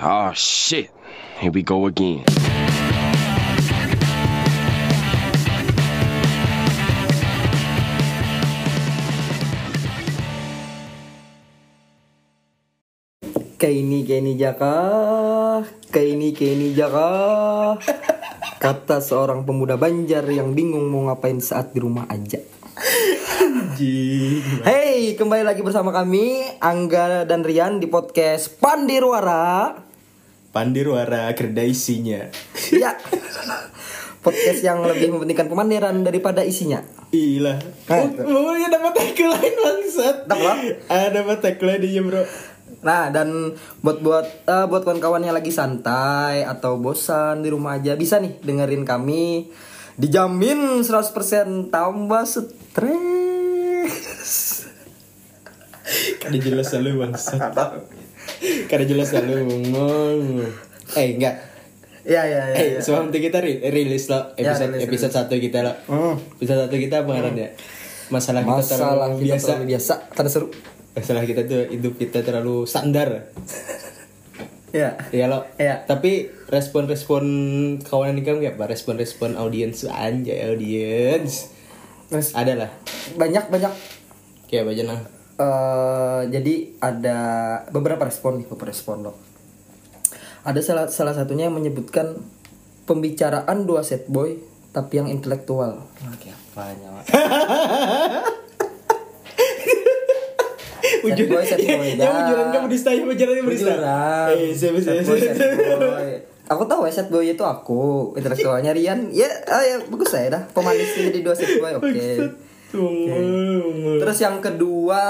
Oh shit. Here we go again. Kaini Kaini Jaka Kaini Kaini Jaka Kata seorang pemuda Banjar yang bingung mau ngapain saat di rumah aja Hey, kembali lagi bersama kami Angga dan Rian di podcast Pandirwara Pandirwara kerda isinya. Ya Podcast yang lebih mementingkan pemandiran daripada isinya Ilah. Hah? Oh, ya dapat tagline bangsat. Dapat? Ah, dapat tagline dia, Bro. Nah dan buat buat eh, buat kawan-kawan yang lagi santai atau bosan di rumah aja bisa nih dengerin kami dijamin 100% tambah stres. Kada jelas selalu bangsat. Kada jelas selalu ngomong. Eh, enggak. Ya ya ya. Eh, ya. sebelum itu kita ri- rilis lo Ya, episode rilis, episode satu kita lo. Hmm. Episode satu kita apa ngarannya? Masalah kita Masalah terlalu kita biasa. terlalu biasa, tanda seru. Masalah kita tuh hidup kita terlalu standar. Ya. Iya lo. Iya. Tapi respon-respon kawanan ini kan kayak apa? Respon-respon audiens anjay audiens. Terus Ada lah. banyak banyak. Kayak apa aja nah. eh jadi ada beberapa respon nih, beberapa respon loh. Ada salah salah satunya yang menyebutkan pembicaraan dua set boy tapi yang intelektual. Nah, kayak apanya, boy, set boy, Ya dah. bujuran kamu dista, ya bujuran kamu dista. Eh, siapa siapa boy, set siapa. boy. Aku tahu ya set boy itu aku Intelektualnya Rian Ya, ah, ya bagus saya dah Pemanisnya jadi dua set boy Oke Tunggu. Terus yang kedua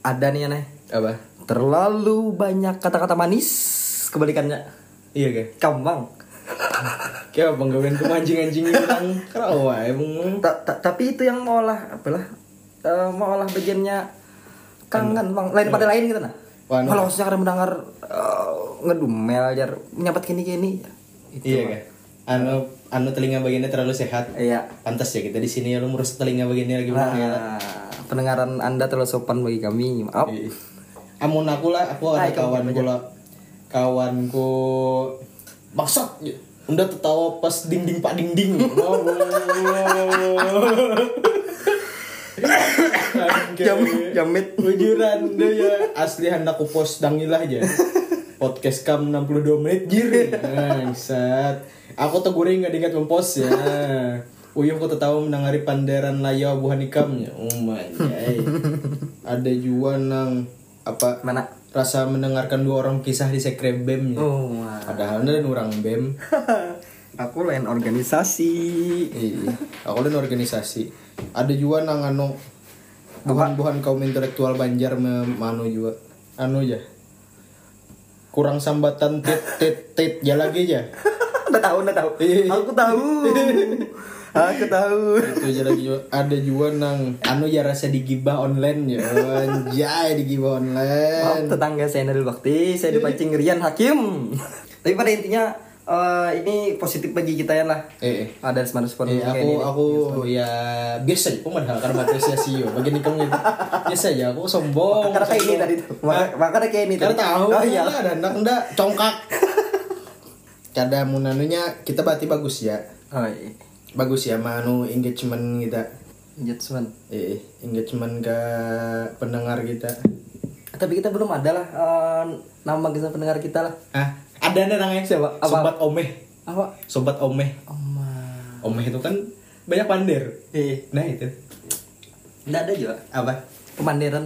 Ada nih aneh Apa? Terlalu banyak kata-kata manis Kebalikannya Iya kan? Kambang Kayak apa penggawin tuh anjing-anjing bilang kerawa emang. Ta- ta- Tapi itu yang mau olah Apalah eh, Mau olah bagiannya Kangen bang Lain pada lain gitu nah. Kalau secara mendengar eh, Ngedumel jar Nyapat kini-kini Itu, Iya Bang. kan? Anu anu telinga bagiannya terlalu sehat. Iya Pantas ya kita di sini ya lu ngurus telinga bagiannya lagi gimana ya. Nah, pendengaran anda terlalu sopan bagi kami maaf Iya. Amun aku lah, aku ada kamu kawanku lah. Kawanku maksud Unda tertawa pas ding ding pak ding ding. Jam- jamit. Bujuran deh ya asli hendak aku post dangilah aja. Podcast kam 62 menit jir. Bangsat. Aku tuh gue nggak diingat mempost ya. Uyuh aku tahu menangari panderan layo buhan ikamnya. Oh my god. Ada juga nang apa mana rasa mendengarkan dua orang kisah di sekre bem oh wah. Padahal ada orang bem. aku lain organisasi Iya, aku lain organisasi. Ada juga nang anu buhan-buhan kaum intelektual Banjar me- manu juga. Anu ya. Kurang sambatan tit tit tit ya lagi ya. Udah tahu udah tahu. Iya. aku tahu. Aku tahu. Itu aja lagi juga. Ada juga nang anu ya rasa digibah online ya. Anjay digibah Maaf online. tetangga saya Naril Bakti saya dipancing Rian Hakim. Tapi pada intinya eh, ini positif bagi kita ya lah. Eh, eh. ada respon respon Eh, aku ini. aku ya biasa aja padahal karena apresiasi yo bagian kamu itu biasa aja aku sombong. Karena kayak ini tadi. Tuh makanya kayak ini karena tahu oh iya. ada anak ndak? Congkak kada munanunya kita berarti bagus ya? Oh iya. Bagus ya manu engagement kita. Judgment. eh engagement ke pendengar kita. Tapi kita belum ada lah eh, nama kita pendengar kita lah. Ah ada nih namanya. Siapa? Apa? sobat omeh. Apa? Sobat omeh. Oma. Omeh itu kan banyak pandir eh nah itu. Nggak ada juga. Apa? Pemandiran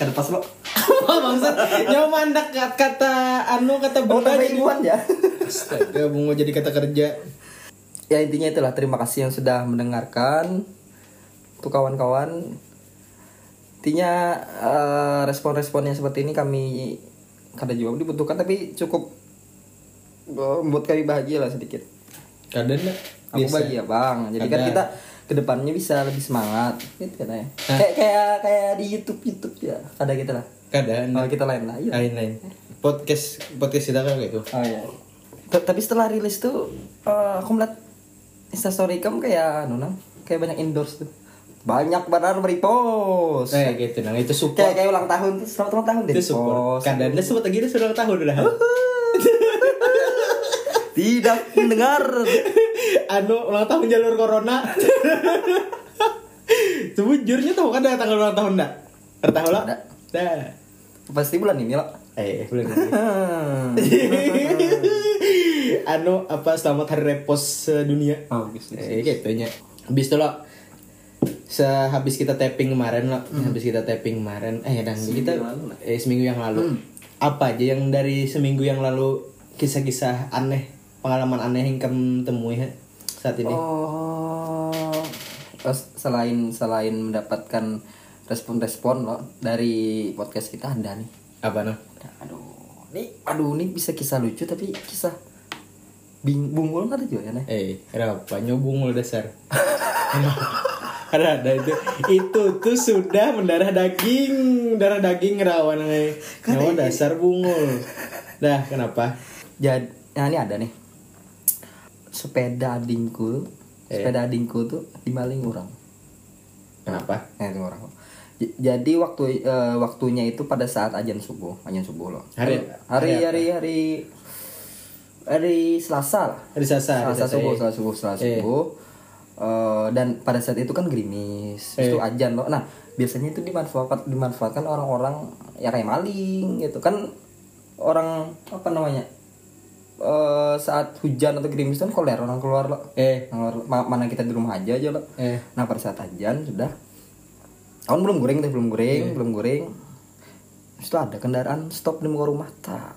kada pas lo. Bangsat, nyawa mandak kata, anu kata oh jadi. ibuan ya? Astaga, bunga jadi kata kerja. ya intinya itulah. Terima kasih yang sudah mendengarkan. Untuk kawan-kawan. Intinya eh, respon-responnya seperti ini kami kada juga dibutuhkan tapi cukup eh, membuat kami bahagia lah sedikit. Kadang aku bahagia bang. Jadi kan kita ke depannya bisa lebih semangat gitu kan ya Hah? kayak kayak kayak di YouTube YouTube ya ada gitu lah Kadang kalau kita lain lah iya lain lain. Podcast podcast kita kan kayak itu. Oh iya. T- Tapi setelah rilis tuh eh, aku melihat Instastory kamu kayak anu nang kayak banyak endorse tuh. banyak benar repost Eh gitu nah itu kayak support. kayak ulang tahun tuh selamat ulang tahun deh Itu support. Kadang dia sebut lagi dia sudah ulang tahun udah. Tidak mendengar anu ulang tahun jalur corona. Sejujurnya tahu kan ada tanggal ulang tahun enggak? Ada tahu lah? Dah. pasti bulan ini loh Eh, belum. anu apa selamat hari repos sedunia. oh gitu Eh gitu nya. Habis itu lo sehabis kita tapping kemarin lo, habis kita tapping kemarin eh dan kita yang lalu, lah. eh seminggu yang lalu. Apa aja yang dari seminggu yang lalu kisah-kisah aneh, pengalaman aneh yang kamu temui saat ini? Oh, terus selain selain mendapatkan respon-respon loh dari podcast kita ada nih. Apa? Ada, aduh, nih, aduh, nih bisa kisah lucu tapi kisah bing bungul nggak ada juga ya nih. Eh, kenapa nyobung lo dasar? ada ada itu itu tuh sudah mendarah daging darah daging rawan eh nyawa dasar bungul dah kenapa Jadi, nah ini ada nih. Sepeda adingku, sepeda adingku tuh dimaling orang. kenapa Nah, itu orang. Jadi waktu eh, waktunya itu pada saat ajan subuh, ajan subuh loh. Hari- hari hari hari hari hari Selasa lah. hari Selasa hari Selasa Selasa, subuh, eh. Selasa subuh, Selasa Eh. subuh. Eh, dan pada saat itu kan gerimis, Eh. itu ajan loh. Nah, biasanya itu dimanfaatkan dimanfaatkan orang-orang ya kayak maling gitu kan orang apa namanya? Eh saat hujan atau gerimis kan koler orang keluar loh. eh. Keluar, ma- mana kita di rumah aja aja loh. eh. Nah pada saat ajan sudah. Kawan belum goreng tuh belum goreng belum goreng Terus itu ada kendaraan stop di muka rumah tak.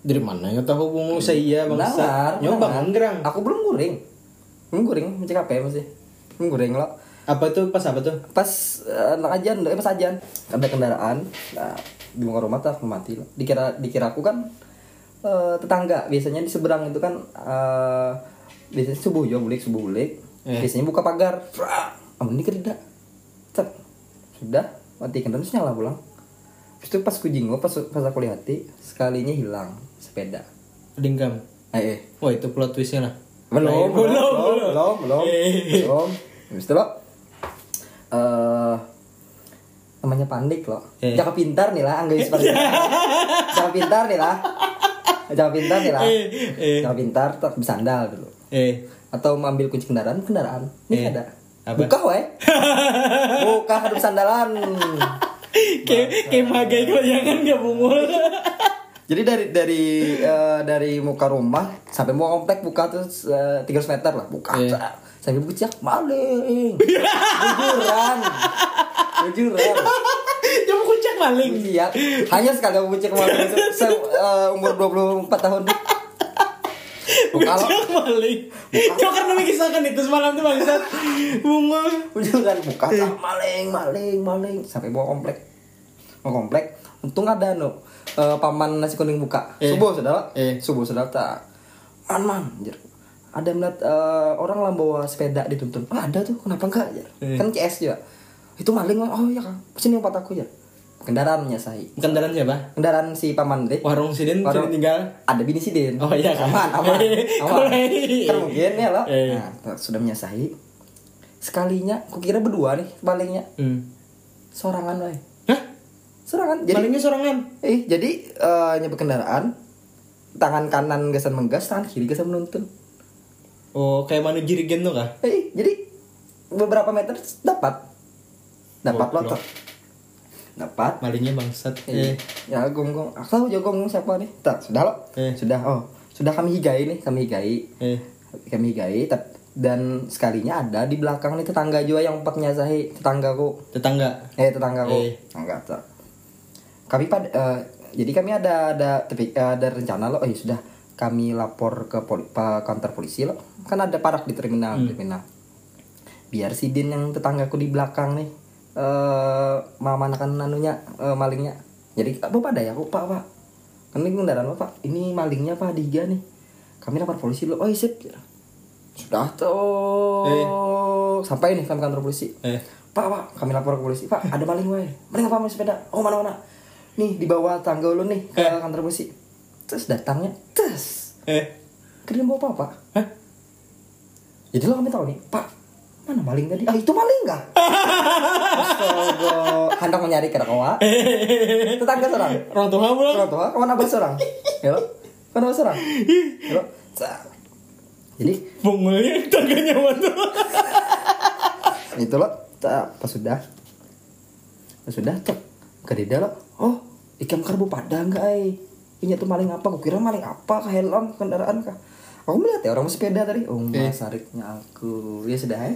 Dari mana nggak tahu bungul saya bangsa nyoba benar. nggerang Aku belum goreng Belum goreng mencek apa ya masih. Belum goreng loh apa tuh? Pas apa tuh? Pas eh, anak ajan eh, pas ajan Ada kendaraan nah, di muka rumah tak mati loh Dikira dikira aku kan eh, tetangga. Biasanya di seberang itu kan eh, biasanya subuh ya bulik subuh bulik Eh. biasanya buka pagar. Amun ini kerida Cek. sudah matikan terus nyala pulang? Terus itu pas ku jinggo pas pas aku lihati sekalinya hilang sepeda. Dingkam eh, eh. wah itu plot twistnya lah. Belum Eh, belum belum belum belum. Eh. belum Habis itu lo eh namanya panik loh jangan pintar nih lah angga seperti jangan pintar nih lah jangan pintar nih lah Eh, eh. jangan pintar tak bersandal dulu. Eh. Atau mengambil kunci kendaraan kendaraan. Ini Eh. ada. Apa? buka wae buka hadap sandalan. Kayak kayak magai jangan nggak bungul. Jadi dari dari eh, dari muka rumah sampai mau komplek buka terus eh, 300 meter lah buka Eh. Sambil bucak maling bujuran bujuran coba kucak maling Iya, hanya sekali aku bucak maling se eh, umur 24 tahun. Kucak maling Cok karena mengisahkan itu semalam tuh bangsat bungul bujuran buka maling, maling, maling sampai bawa komplek. Mau komplek, untung ada no eh, paman nasi kuning buka. Eh. Subuh saudara, Eh. subuh saudara tak. Man man, anjir. Ada melihat eh, orang lah bawa sepeda dituntun. Ah, ada tuh, kenapa enggak? anjir? Eh. Kan CS juga. Itu maling, oh iya kang. Sini obat aku ya. Kendaraan menyasai. kendaraan siapa Kendaraan si paman deh. warung sidin Warung- sidin tinggal ada bini si Din. Oh, iya kan? Aman, aman. Aman. Kan mungkin ya loh. Eh. Nah, sudah menyasahi. Sekalinya, kukira berdua nih palingnya. hmm. Sorangan wae. hah Sorangan. Jadi malingnya sorangan eh jadi eh nyebut kendaraan tangan kanan gasan menggas, tangan kiri gasan menuntun. Oh kayak mana jirigen tuh kah Eh, jadi beberapa meter dapat. Dapat loh. Dapat. malingnya bangsat Eh, eh ya gonggong. Aku tahu ya gonggong siapa nih. Tak, sudah loh. Eh. Sudah. Oh, sudah kami higai nih, kami higai. eh kami higai dan sekalinya ada di belakang nih tetangga juga yang empatnya saya tetanggaku tetangga eh tetanggaku Eh. enggak tak kami pada eh, jadi kami ada ada tapi ada rencana loh oh ya sudah kami lapor ke poli, pa- kantor polisi loh kan ada parak di terminal terminal. Biar si Din yang tetanggaku di belakang nih eh mamanakan nanunya eh, malingnya. Jadi apa ada ya? Aku pak pak. Kan ini kendaraan pak ini malingnya pak diga nih. Kami lapor polisi dulu oh sip. Sudah tuh. Sampai nih kami kantor polisi. Eh. Pak, pak, kami lapor ke polisi. Pak, ada maling wae. Maling apa maling sepeda? Oh, mana mana? Nih di bawah tangga lu nih ke Eh. kantor polisi. Terus datangnya, terus. eh. Kalian bawa apa, Pak? hah? Jadi lo kami tahu nih, Pak. mana maling tadi? Ah itu maling gak astaga. Hendak mencari kera kawa tetangga seorang. Orang tua pulang. orang tua kawan abah seorang? Ya lo kawan abah seorang? Ya lo jadi Bungulnya tangganya mana? itu lo tak pas sudah. Pas sudah cek ke lo. Oh ikan karbu padang enggak ini tuh maling apa? Aku kira maling apa? Kah helm kendaraan kah? Aku melihat ya orang sepeda tadi. Oh mas sariknya aku. Ya sudah ya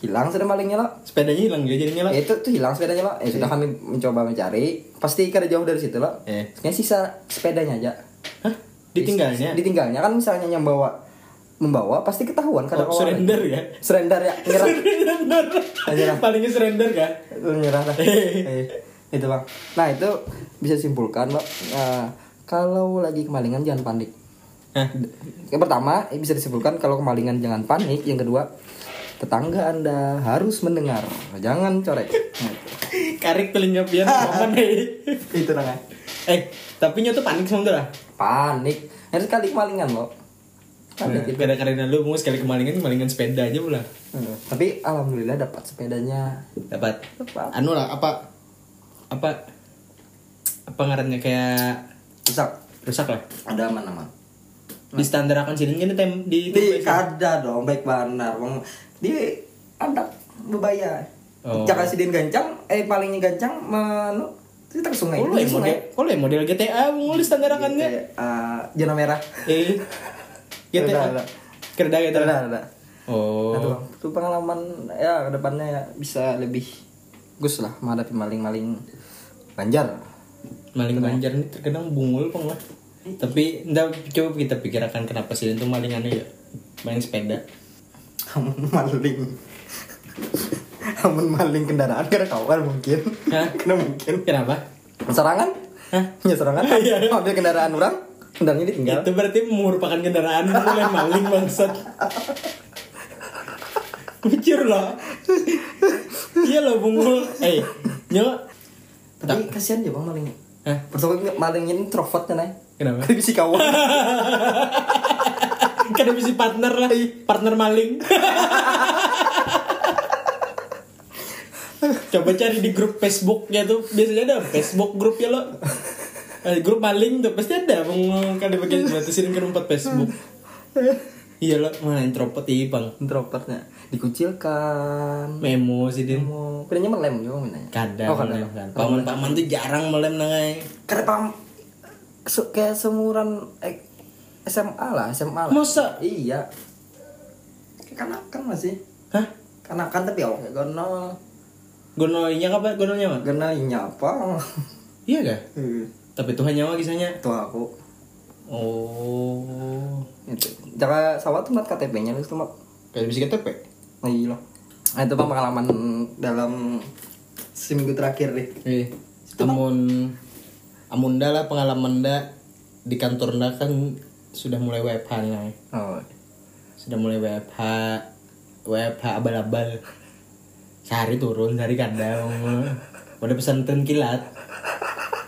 hilang sudah malingnya lo Sepedanya hilang dia jadinya lah. Ya, itu tuh hilang sepedanya lo ya sudah kami mencoba mencari. Pasti kada jauh dari situ lo Eh. yang sisa sepedanya aja. Hah? Ditinggalnya? ditinggalnya. Kan misalnya yang bawa membawa pasti ketahuan kada Oh, surrender ya? surrender ya. Nyerah Surrender. Nyerah. Palingnya surrender kan? Nyerah lah. Eh, itu bang. Nah itu bisa simpulkan bang Nah, kalau lagi kemalingan jangan panik Hah? yang pertama eh, bisa disimpulkan kalau kemalingan jangan panik yang kedua tetangga anda harus mendengar jangan corek Nah, Karik telinga pian momen eh. itu dong Eh, tapi nya tuh panik lah. panik harus kali kemalingan lo panik itu Kadang-kadang lu mau sekali kemalingan kemalingan sepeda aja pula. Hmm, tapi alhamdulillah dapat sepedanya Dapat. dapat Anu lah apa apa apa ngarannya kayak rusak rusak lah. ada aman aman Di standar akan sini kan tem di di kada dong baik benar bang di ada bebaya Oh. jangan sidin gancang eh palingnya gancang menu kita ke sungai Kalau yang model, kalau yang model GTA mau di standar akannya. Kayak, eh, zona merah Eh. Ada, GTA. ada. Kerja gitu. ada ada Oh. Nah, itu pengalaman ya ke depannya ya bisa lebih gus lah menghadapi maling-maling banjar Maling banjar ini terkadang bungul peng lah. Tapi ndak coba kita pikirkan kenapa sih itu malingannya ya maling sepeda. amun maling amun maling kendaraan karena kawan mungkin Hah? karena mungkin Kenapa? serangan Hah? ya serangan ambil kendaraan orang kendaraannya ditinggal Itu berarti merupakan kendaraan mulai maling bangsat. Mikir lah. iya loh bungul. Eh, nyo. tapi kasihan ya bang malingnya Hah? Pertama malingnya ini introvert kan ay Kenapa? Kan bisa kawan Karena bisa partner lah, partner maling. Coba cari di grup Facebooknya tuh biasanya ada Facebook grup ya lo. Eh, grup maling tuh pasti ada kan dipakai batasin ke empat Facebook. Iya lo, mana introvert iya bang. Introvertnya dikucilkan Memo sih din. mau pinanya melem juga minanya Kadang oh, kadang melem kan. Paman paman tuh jarang melem nangai. karena pam se- kayak seumuran eh, SMA lah SMA lah Masa? iya kanakan masih Hah? kanakan tapi awalnya gono Gonoinya apa? Gononya mah? gono apa Iya gak? Eh, Tapi Tuhan nyawa kisahnya. itu aku Oh. itu jaga sawah tuh mat KTP-nya itu mat Kayak bisa KTP. Oh, iya nah, itu pengalaman dalam seminggu terakhir deh Eh, amun amun dah lah pengalaman dah di kantor dah kan sudah mulai WFH nih. Oh Sudah mulai WFH WFH abal-abal. Sehari turun, sehari kandang. Udah pesantren kilat.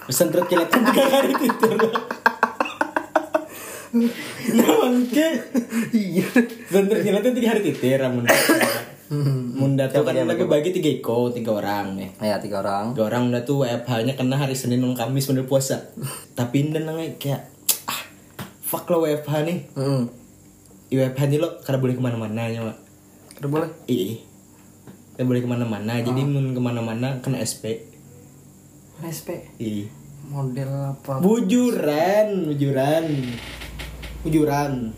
Pesantren kilat kan tiga kali tidur. Nah, mangke. iya kilat kan tiga hari titir amun. Munda tuh kan lagi bagi tiga iko, tiga orang nih. ya tiga orang Tiga orang udah tuh WFH-nya kena hari Senin dan Kamis bener puasa. Tapi dan nangai kayak ah fuck lo WFH nih. Di WFH nih lo karena boleh ke mana-mana nya mak. Udah boleh Iya. Kita boleh ke mana-mana. Jadi mun ke mana-mana kena SP. SP Iya. model apa Bujuran, bujuran, bujuran,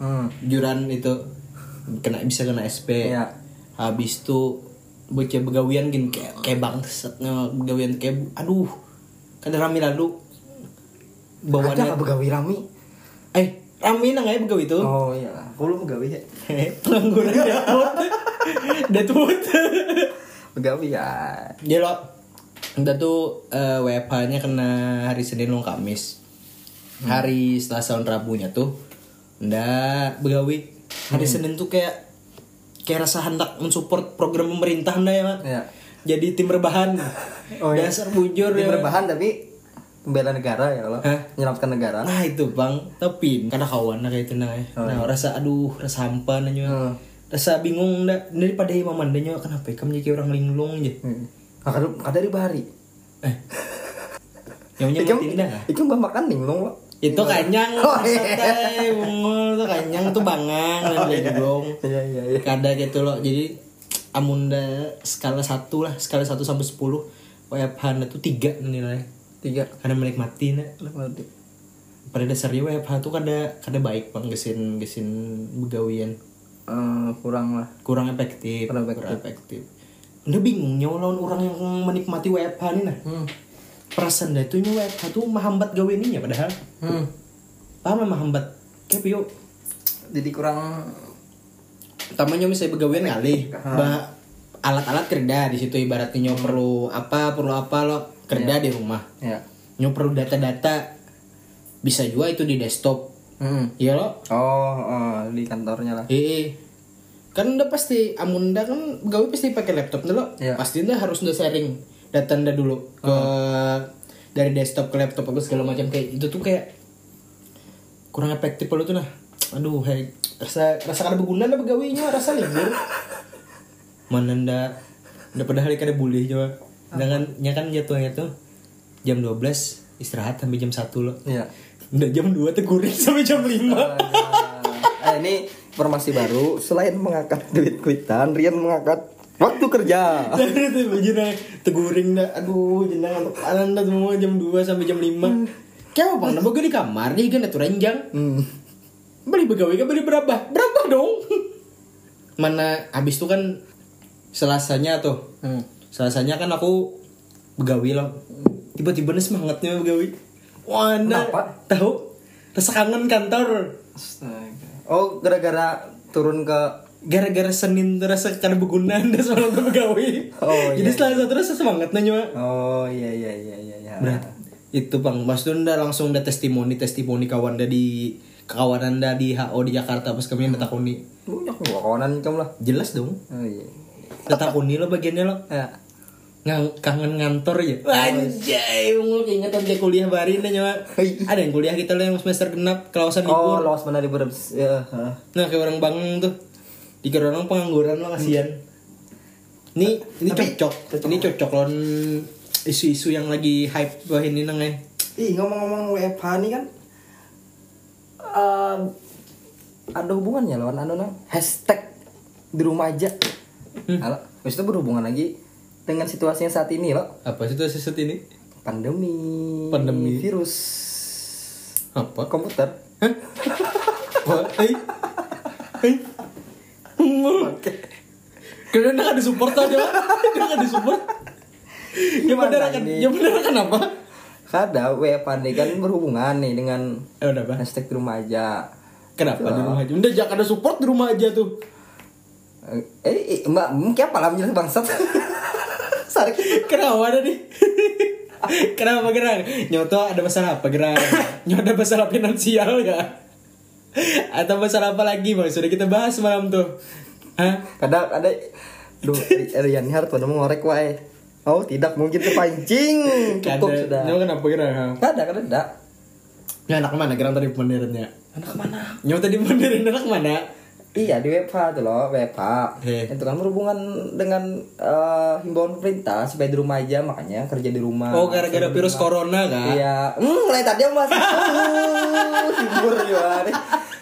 hmm. bujuran itu kena bisa kena SP. Iya. Habis tuh bocah begawian gini kayak kayak bangsatnya begawian kayak aduh kan rame lalu. Ada bawaannya nggak begawi rami eh rame nang aja begawi tuh oh iya. Aku belum begawi ya. Pengangguran Deadwood Deadwood begawi ya. Dia lo udah tuh eh, WFH-nya kena hari Senin lo Kamis hari Selasa dan Rabunya tuh ndak begawi hari Senin tuh kayak kayak rasa hendak mensupport program pemerintah ndak ya Mak? Iya. jadi tim rebahan Oh, iya. dasar bujur Tim ya berbahan tapi membela negara ya kalau Hah? menyelamatkan negara Nah itu bang, tapi karena kawan kayak itu nah, Oh, nah rasa aduh, rasa hampa nanya, Hmm. rasa bingung dah daripada imam anda nyawa kenapa ya? kamu jadi orang linglung aja. hmm. Nah, kada kada di bahari Eh, yang Ikan, nyebutin dah. ikan makan linglung lo Itu kanyang, Oh, iya. tuh kanyang tuh bangang dan linglung. iya. iya iya Kada gitu loh, jadi amunda skala satu lah, skala 1 sampai 10 WFH tuh tiga nilai tiga. Karena menikmati nah pada dasarnya WFH tuh kada kada baik bang. Gesin gesin begawian. Eh, kurang lah. Kurang efektif Kurang kurang efektif. efektif. Udah bingung nyawa lawan orang yang menikmati WFH nih nah hmm. Perasaan dah tuh nyawa WFH tuh menghambat gawiannya padahal. Hmm. paham menghambat? Kayak pio. Jadi kurang utamanya misalnya begawian kali bah alat-alat kerja di situ. Ibaratnya nyawa perlu apa perlu apa lo kerja di rumah. Ya. Nyawa perlu data-data. Bisa juga itu di desktop. Hmm. iya lo? Oh, oh di kantornya lah. Iya. Kan udah pasti Amunda kan gawe pasti pakai laptop dulu. Iya. Pasti udah harus udah sharing data anda dulu ke dari desktop ke laptop apa segala macam kayak itu tuh kayak kurang efektif lo tuh nah. Aduh, hey, rasa rasa kada berguna lah begawinya rasa libur. Mana nda nda padahal kada boleh juga. Dengan nya kan jatuhnya tuh jam 12 istirahat sampai jam 1 lo. iya Udah jam 2 tuh guring sampai jam 5. eh, ini informasi baru selain mengangkat duit kuitan Rian mengangkat waktu kerja bajina teguring dah. Aduh, jenang untuk dah semua jam 2 sampai jam 5. Kayak apa? Nambah gue di kamar nih kan atuh ranjang. hmm. Beli begawe kan beli berapa? Berapa dong? Mana habis tuh kan selasanya tuh. Hmm. Selasanya kan aku begawi loh. Tiba-tiba nih semangatnya begawi. Wah, Kenapa? tahu? Rasa kangen kantor. Astaga. oh gara-gara turun ke Gara-gara Senin terasa karena berguna anda semangat begawi. Oh, Jadi iya. setelah itu terus semangatnya nyawa. oh iya iya iya iya iya Berat. Itu bang, Mas Dunda langsung ada testimoni testimoni kawan dah di kawanan dah di HO di Jakarta pas kami yang takuni. banyak gua kawanan kamu lah Jelas dong. oh iya Takuni lo bagiannya lo. ya Ngang, kangen ngantor ya. Anjay, ngul keingetan kayak kuliah barin dah nyawa. Hei. Ada yang kuliah kita lo yang semester genap kelawasan oh libur. los mana libur ya. Nah kayak orang bangun tuh. Dikira orang pengangguran lo kasihan. Ini ini Tapi- cocok. cocok. Ini cocok lawan isu-isu yang lagi hype wah ini nang eh. ih ngomong-ngomong WFH nih kan eh, ada hubungannya lawan anu nang hashtag di rumah aja Hmm. Habis itu berhubungan lagi dengan situasi yang saat ini loh Apa situasi saat ini? pandemi Pandemi. virus Apa? komputer Wah, eh. Eh. Ngul. Karena nak ada support aja. Dia nggak ada support. Ya bener kan? Ya bener kan apa? Kada WFH nih kan berhubungan nih dengan Eh udah apa? hashtag di rumah aja Kenapa di rumah aja? Udah jangan ada support di rumah aja tuh. Eh, eh, mbak, mungkin apa lah menjelas bangsat? Sarik. Kenapa ada nih? Kenapa gerang? Nyoto ada masalah apa gerang? Nyoto ada masalah finansial gak? Atau masalah apa lagi bang? Sudah kita bahas malam tuh. Hah? Kadang ada Duh, Rian Harto mau ngorek wae. Oh, tidak mungkin terpancing. Cukup Kada- sudah. Nyoto kenapa gerang? Kada, kada, kada. Ya anak mana gerang tadi pemandirannya? Anak mana? Nyoto tadi pemandiran anak mana? Iya di WFH tuh loh, WFH. Heh. Itu kan berhubungan dengan eh, himbauan pemerintah supaya di rumah aja, makanya kerja di rumah. Oh gara-gara virus corona kan? Iya, hmm, mulai tadi masih uh, simbur ya, nih.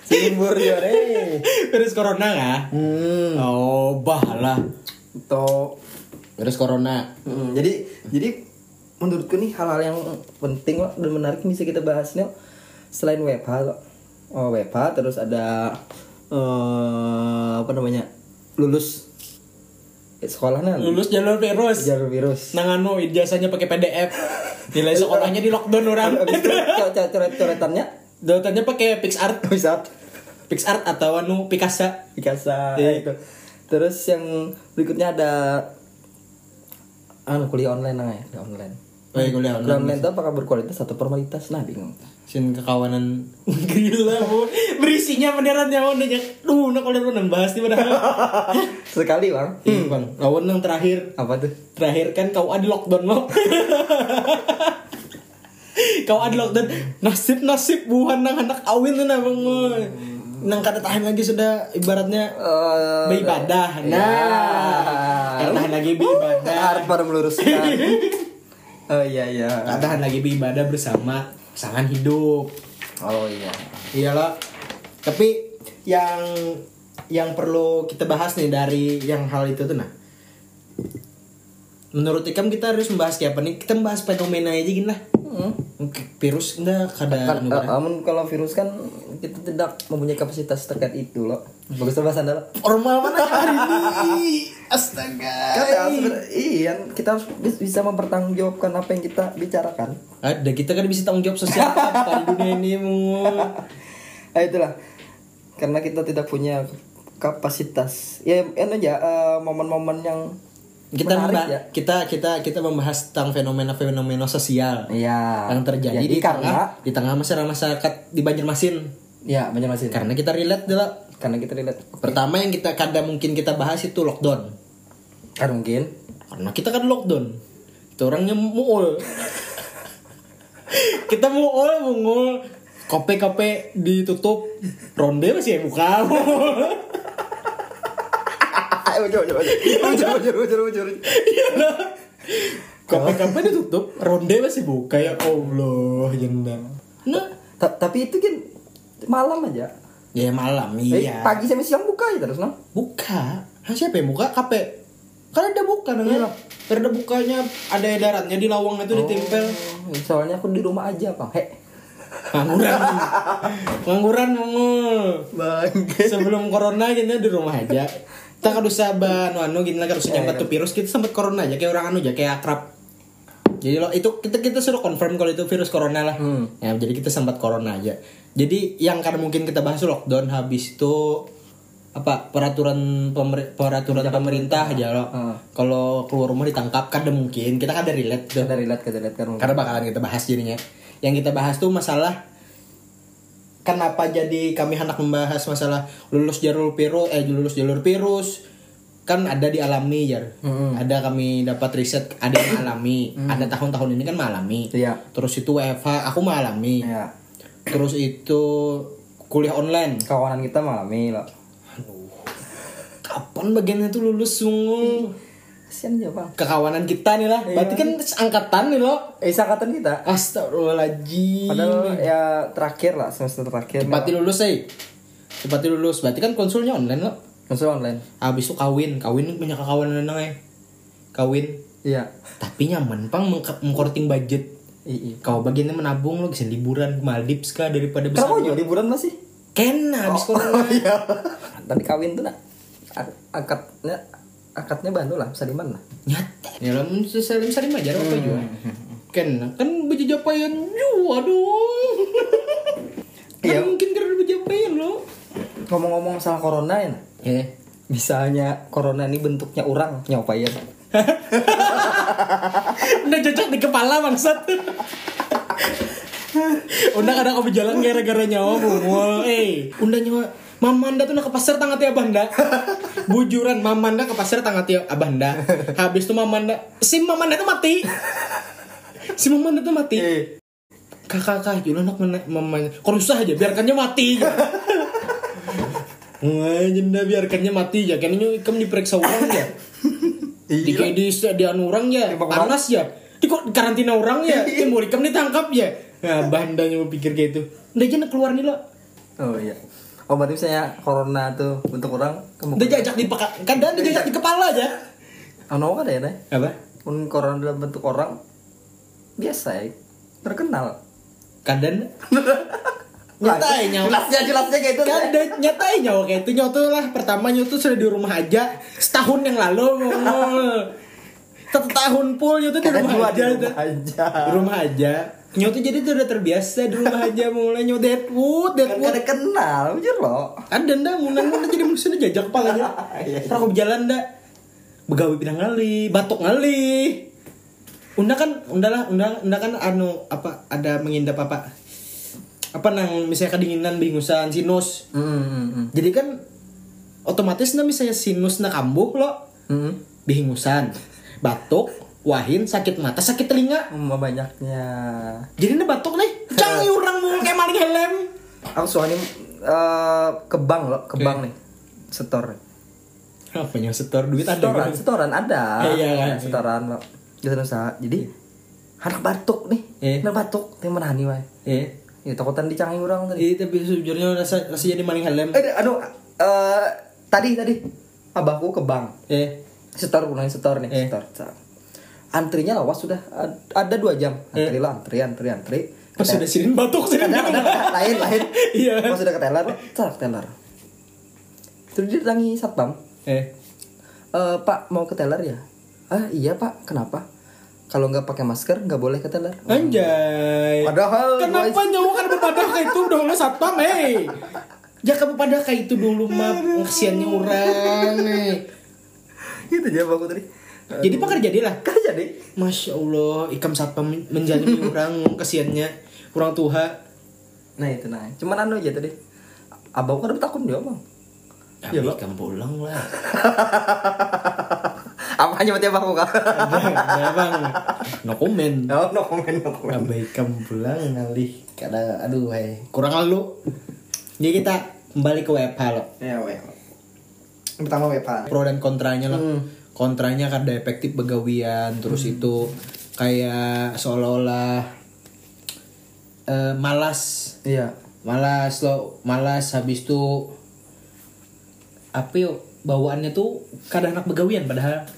simbur ya, nih. virus corona kan? Hmm, Oh bahala. itu. Virus corona. Hmm, jadi, jadi menurutku nih hal-hal yang penting loh dan menarik bisa kita bahas nih. Selain WFH, loh. oh WFH terus ada eh apa namanya lulus eh, sekolahnya Lulus jalur virus. jalur virus. Nangano ijazahnya pakai PDF. Nilai sekolahnya di lockdown orang. Habis itu co- coret-coretannya Dotannya pakai PixArt, bisa PixArt atau anu Picasa. Picasa Iya. itu. Terus yang berikutnya ada anu kuliah online nah ya, kuliah online. Oh, iya, kuliah Kuliah online. online itu apakah berkualitas atau formalitas? Nah, bingung. Sin kekawanan gila bu. Berisinya beneran nyawa nanya duh nak kalau lu bahas nih padahal. Sekali, Bang. hmm. bang. Lawan yang terakhir. Apa tuh? terakhir kan kau ada lockdown lo Kau ada lockdown. Nasib nasib buhan nang anak awin tuh nah bang. Nang kada tahan lagi sudah ibaratnya Eh, beribadah. ya. nah kada tahan lagi beribadah. Harus pada meluruskan oh iya iya. Kada tahan lagi beribadah bersama pasangan hidup. Oh iya. Iyalah. Tapi yang yang perlu kita bahas nih dari yang hal itu tuh nah menurut Ikam kita harus membahas kayak apa nih? Kita membahas fenomena aja gini lah. Hmm. virus enggak kada Kan, anu eh, namun kalau virus kan kita tidak mempunyai kapasitas terkait itu loh. Bagus tuh bahasa anda loh Formal mana? Hari ini? Astaga. Kan, sebenarnya- iya kita harus bis- bisa mempertanggungjawabkan apa yang kita bicarakan. Ada kita kan bisa tanggung jawab sosial apa dunia ini mu. nah itulah. Karena kita tidak punya kapasitas. Ya ini aja eh, momen-momen yang Kita menarik ya kita kita kita membahas tentang fenomena-fenomena sosial Iya. yang terjadi Jadi di karena tengah di tengah masyarakat masyarakat di Banjarmasin. ya banyak masih Karena kita relate dulu. karena kita lihat Pertama yang kita kadang mungkin kita bahas itu lockdown. kan mungkin Karena kita kan lockdown. Itu orangnya muul. kita muul, muul. Kope-kope ditutup, ronde masih buka. ayo coba coba coba coba coba coba coba Kope-kope ditutup, ronde masih buka ya Allah, jenda. Nah, Ta- tapi itu kan malam aja ya malam Eh, iya. pagi sampai siang buka ya terus no Buka. Siapa yang buka? Kape. Kan ada buka namanya. Ada bukanya, ada edarannya di lawang itu ditempel. Oh, soalnya aku di rumah aja bang he Ngangguran. Ngangguran mongol. bang Sebelum corona gitu di rumah aja. Kita kan usah ban anu gini lah kan usah nyambat tuh virus kita sempat corona aja kayak orang anu aja kayak akrab. Jadi lo itu kita kita suruh confirm kalau itu virus corona lah. Ya jadi kita sempat corona aja. Jadi yang karena mungkin kita bahas lockdown habis itu apa peraturan pemer- peraturan pemerintah aja lo. Kalau keluar rumah ditangkap kan ada mungkin kita kan ada relate tuh. dari lihat kita lihat kan Karena bakalan kita bahas jadinya. Yang kita bahas tuh masalah kenapa jadi kami hendak membahas masalah lulus jalur virus eh lulus jalur virus kan ada dialami ya ada kami dapat riset ada yang alami. Ada tahun-tahun ini kan mengalami. Iya. terus itu WFH aku mengalami. Ya terus itu kuliah online. Kawanan kita mengalami loh kapan bagiannya tuh lulus sungguh kasian aja bang. Kekawanan kita nih lah. Berarti kan angkatan nih lo. Eh angkatan kita? Astagfirullahaladzim. Padahal ya terakhir lah semester terakhir. Cepati lulus eh Cepati lulus Berarti kan konsulnya online lo. Masuk online. Habis itu kawin. Kawin banyak kawanan nang eh Kawin. Iya. Tapi nyaman pang meng- mengkorting budget. Iya. Kau bagiannya menabung lo bisa liburan ke Maldives kah daripada besar juga liburan masih? Ken habis corona. iya. Tapi kawin tuh nak ak- akadnya bantu lah bisa di mana Nyata. Ya lah salim salim aja apa juga? Ken kan baju japaian juga dong. Kan Iya. mungkin karena baju japaian lo. Ngomong-ngomong masalah corona ya? Eh misalnya corona ini bentuknya orang nyobain Udah cocok di kepala bangsat. Udah kadang kamu jalan gara-gara nyawa bungul Eh Udah nyawa Mamanda tuh nak ke pasar tangati abanda. Bujuran Mamanda ke pasar tangati abanda. Habis tuh Mamanda Si Mamanda tuh mati. Si Mamanda tuh mati. Kakak kakak Jual anak mana mamanya Kok usah aja biarkannya mati. Wah jenda biarkannya mati ya. Kayaknya kamu diperiksa orang ya. Di di di anu orang ya. Panas ya. Di kok karantina orang ya. Di mau ditangkap ya. Nah bandanya mau pikir kayak itu. Udah jangan keluar nih lo. Oh iya oh berarti misalnya corona tuh bentuk orang udah jajak di peka kadang udah jajak di kepala aja. Oh no ada ya Nay? apa? Pun corona dalam bentuk orang biasa ya terkenal. Kadang nyatain nyawa. jelasnya jelasnya kayak itu kadang nyatain nyawa kayak itu. Nyawa tuh lah pertama nyawa tuh sudah di rumah aja. Setahun yang lalu. Ngomong satu tahun full nyawa tuh di rumah aja di rumah aja. Di rumah aja tuh jadi tuh udah terbiasa di rumah aja mulai nyawa Deadwood kan Deadwood. kada kenal jujur loh ada ndak munan munan jadi musuhnya jajak Iya, iya. terus aku berjalan ndak. Begawi pinang ngali batok ngali unda kan unda lah unda unda kan anu apa ada mengindap apa apa? Nang misalnya kedinginan bingusan sinus. Hmm, hmm, jadi kan otomatis nah misalnya sinus na kambuh lo. Hmm. bihingusan batuk Wahin sakit mata, sakit telinga. Hmm, banyaknya. Jadi ini batuk nih. Canggih orang mau kayak maling helm. Aku soalnya eh, ke bank loh, ke bank nih. Setor. Apa yang setor duit ada Setoran, kan? setoran ada. Iya, kan? Setoran loh. Jasa usaha. Jadi anak batuk nih. Eh. Anak batuk, yang mana nih, wae. Eh, Ya takutan dicangi orang tadi. eh tapi sejujurnya rasa rasa jadi maling helm. Eh, anu eh tadi tadi abahku ke bank. Eh, Setor ulang setor nih, Eh. setor. Antrinya lawas sudah. Ad- ada dua jam. Antri lah, antri, antri, antri. pas sudah sinin batuk sinin ada, ada, ada, lain lain. Iya. pas udah ke teller cerak teller terus dia tangi satpam. Eh, "Eh, pak mau ke teller ya? Ah iya pak. Kenapa? Kalau nggak pakai masker nggak boleh ke teller anjay. Padahal Kenapa nyawa kan berpadah kayak itu dulu satpam eh. Jangan berpadah kayak itu dulu mah kasihannya orang eh. itu aja aku tadi Jadi pakar jadilah. kan jadi Masya Allah, ikam satpam menjalani orang kasihannya orang tua. nah itu nah cuman anu aja tadi abang kan takut dia bang Tapi ikam pulang lah. apa hanya tiap aku kak Ya bang, no comment. no no comment no comment Abai ikam pulang ngalih kada aduh hai kurang lalu. Jadi kita kembali ke WFH lo. ya weh pertama WFH Pro dan kontranya lo. Hmm. Kontranya kada efektif begawian terus itu kayak seolah-olah eh, malas. Iya. Malas lo malas habis itu apa yuk bawaannya tuh kadang anak begawian padahal.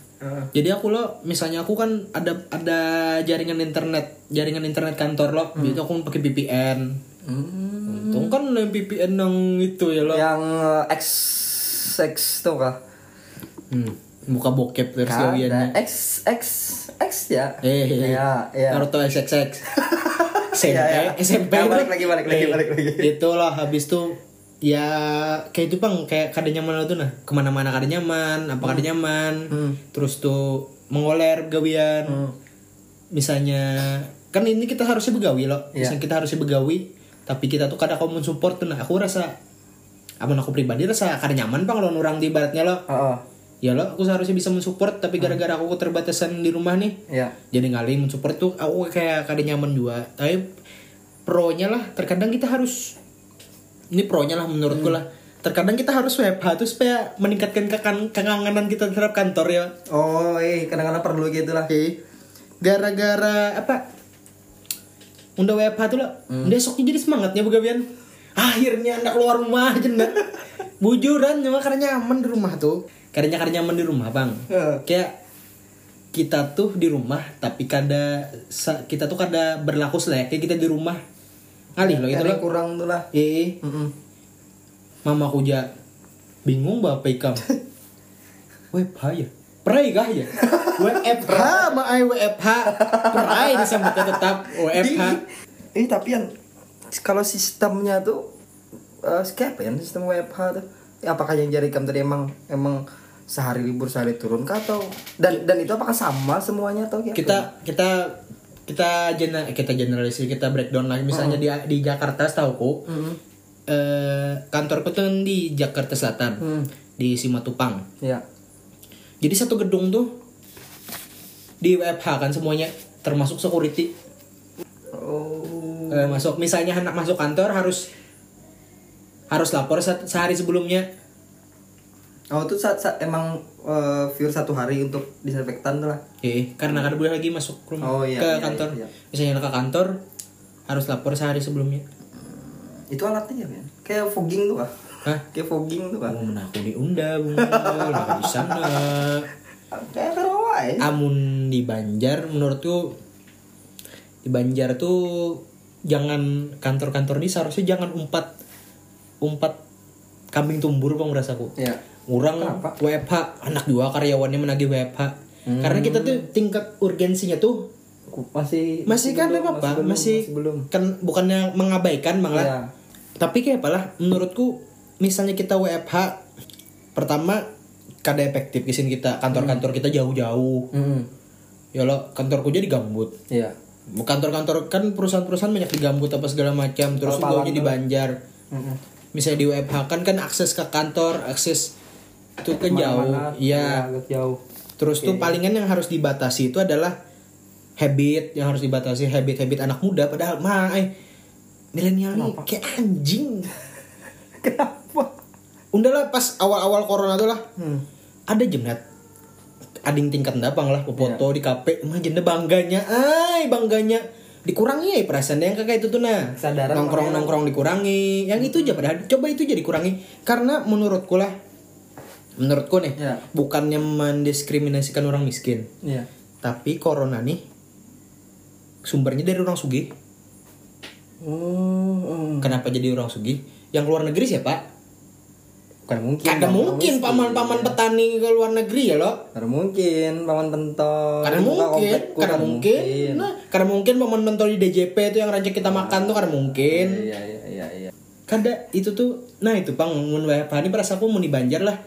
Jadi aku lo misalnya aku kan ada ada jaringan internet jaringan internet kantor lo jadi aku pakai VPN Hmm. untung kan yang VPN yang itu ya lo. Yang eh, X X tuh kah? Hmm, muka bokep versi Ada gawiannya X X X ya? Eh ya ya. Naruto XXX SMP Iya, iya. SMP Ya, itu- balik lagi, balik lagi, Eh, balik lagi. itu lah habis tuh ya kayak itu bang kayak kada nyaman tuh nah. Ke mana-mana kada nyaman apa kada nyaman. Hmm. terus tuh mengoler gawian. Hmm. misalnya kan ini kita harusnya begawi loh. Iya. misalnya kita harusnya begawi tapi kita tuh kada kamu support tuh nah. Aku rasa amun aku pribadi rasa kada nyaman bang lawan orang di baratnya lo oh, oh. Ya lo aku seharusnya bisa mensupport tapi gara-gara aku keterbatasan di rumah nih ya. jadi ngali mensupport tuh aku kayak kada nyaman juga. Tapi pro nya lah terkadang kita harus ini pro nya lah menurutku lah. Terkadang kita harus WFH tuh supaya meningkatkan kekan kekangenan kita terhadap kantor ya. Oh eh kadang-kadang perlu gitu lah. Oke. gara-gara apa? Unda WFH tuh lah besoknya jadi semangatnya begawian akhirnya anak keluar rumah aja bujuran cuma karena nyaman di rumah tuh karena nyaman di rumah bang. Kayak kita tuh di rumah tapi kada kita tuh kada berlaku selayaknya kita di rumah. Ngalih loh itu loh. kurang tuh lah. Eh Mm-mm. mama aku ja bingung bapak ikam. WFH ya? Perai kah ya? WFH mah ai WFH Perai disebutnya tetap WFH eh tapi yang kalau sistemnya tuh eh kayak apa ya sistem WFH tuh apakah yang jari kamu tadi emang emang sehari libur sehari turun kah atau? Dan dan itu apakah sama semuanya atau kita kita kita jena kita generalisir kita breakdown lagi misalnya di di Jakarta setahuku Mm-mm. eh, kantorku tuh di Jakarta Selatan Hmm. di Simatupang. Ya jadi satu gedung tuh di WFH kan semuanya termasuk security. Oh. Eh, masuk misalnya anak masuk kantor harus harus lapor se- sehari sebelumnya. Oh itu saat, saat emang viewer satu hari untuk disinfektan tuh lah. Eh karena kan boleh lagi masuk ke rumah Oh, iya, ke iya, kantor. iya, iya. misalnya ke kantor harus lapor sehari sebelumnya. Itu alatnya ya men kayak fogging tuh kah Hah? kayak fogging tuh kah Mau menaku diunda, bung, lah di sana. kayak terawai Amun di Banjar, menurutku di Banjar tuh jangan kantor-kantor ini seharusnya jangan umpat umpat kambing tumbur bang rasaku. ya Orang Kenapa? WFH, anak dua karyawannya menagih WFH. Karena kita tuh tingkat urgensinya tuh masih masih kan belum, apa apa belum, masih, belum kan bukannya mengabaikan bang lah Iya. tapi kayak apalah menurutku misalnya kita WFH pertama kada efektif kisin kita kantor-kantor kita jauh-jauh Mm-mm. ya lo kantorku jadi gambut Iya. kantor-kantor kan perusahaan-perusahaan banyak di gambut apa segala macam terus gue di Banjar Mm-mm. Misalnya di WFH kan kan akses ke kantor akses itu kan jauh. iya agak jauh. Terus tuh palingan yang harus dibatasi itu adalah habit yang harus dibatasi habit-habit anak muda padahal mah eh milenial nih kayak anjing. Kenapa? Udah lah pas awal-awal corona tuh lah. Hmm. ada jemnat ading tingkat ndapang lah foto di kafe mah jenda bangganya ay bangganya dikurangi ya perasaan yang kakak itu tuh nah. Kesadaran nongkrong nongkrong dikurangi. Yang itu aja padahal coba itu jadi kurangi karena menurutku lah menurutku nih Ya. bukannya mendiskriminasikan orang miskin. Iya. tapi corona nih sumbernya dari orang sugih. Oh, oh. kenapa jadi orang sugih? Yang luar negeri siapa Bukan mungkin. Kada Bang. mungkin paman-paman petani ke luar negeri ya lo Kada mungkin paman pentol. Karena mungkin, karena kada mungkin. Nah, karena mungkin momen mentol di DJP itu yang rancak kita makan tuh karena mungkin. Iya iya iya iya. Kada itu tuh, nah itu pang mun ini perasaku mau di Banjar lah.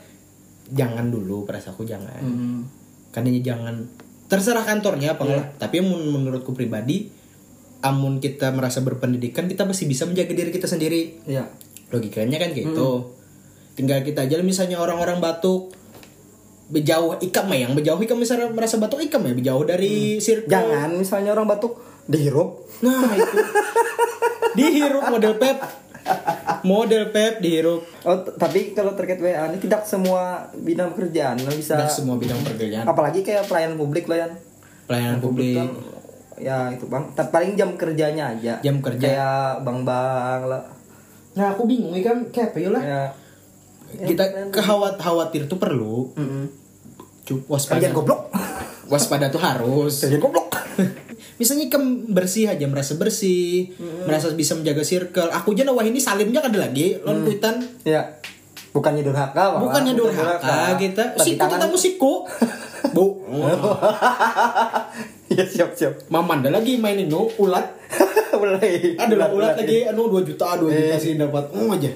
Jangan dulu perasaku jangan. Hmm. Kadanya jangan terserah kantornya apa lah. Tapi mun menurutku pribadi, amun kita merasa berpendidikan kita masih bisa menjaga diri kita sendiri. Iya. Logikanya kan kayak gitu. Tinggal kita aja misalnya orang-orang batuk berjauh ikam mah yang berjauh ikam misalnya merasa batuk ikam ya berjauh dari circle Jangan misalnya orang batuk dihirup. Nah itu. Dihirup model pep. Model pep dihirup. Oh, tapi kalau terkait WA ini tidak semua bidang pekerjaan lo bisa. Tidak semua bidang pekerjaan. Apalagi kayak pelayanan publik lo Yan. Pelayanan publik. Kan, ya itu bang. Paling jam kerjanya aja. Jam kerja. kayak bang bang lah. Nah aku bingung ya kan Kayak apa ya lah. Ya Kita kehawat khawatir tuh perlu. Mm-mm. Cu- Waspada. Kerjaan goblok. Waspada tuh harus. Kerjaan goblok. Misalnya ikem bersih aja Merasa bersih Merasa bisa menjaga circle. Aku aja wah ini salimnya kada lagi Lon kuitan ya bukannya durhaka. Bukannya Bukan durhaka kita. Tapi Siku kita musiku Bu. Ya siap siap. Maman ada lagi mainin no ulat. Ada lah ulat lagi. iya. anu 2 juta 2 juta sih dapat. Oh aja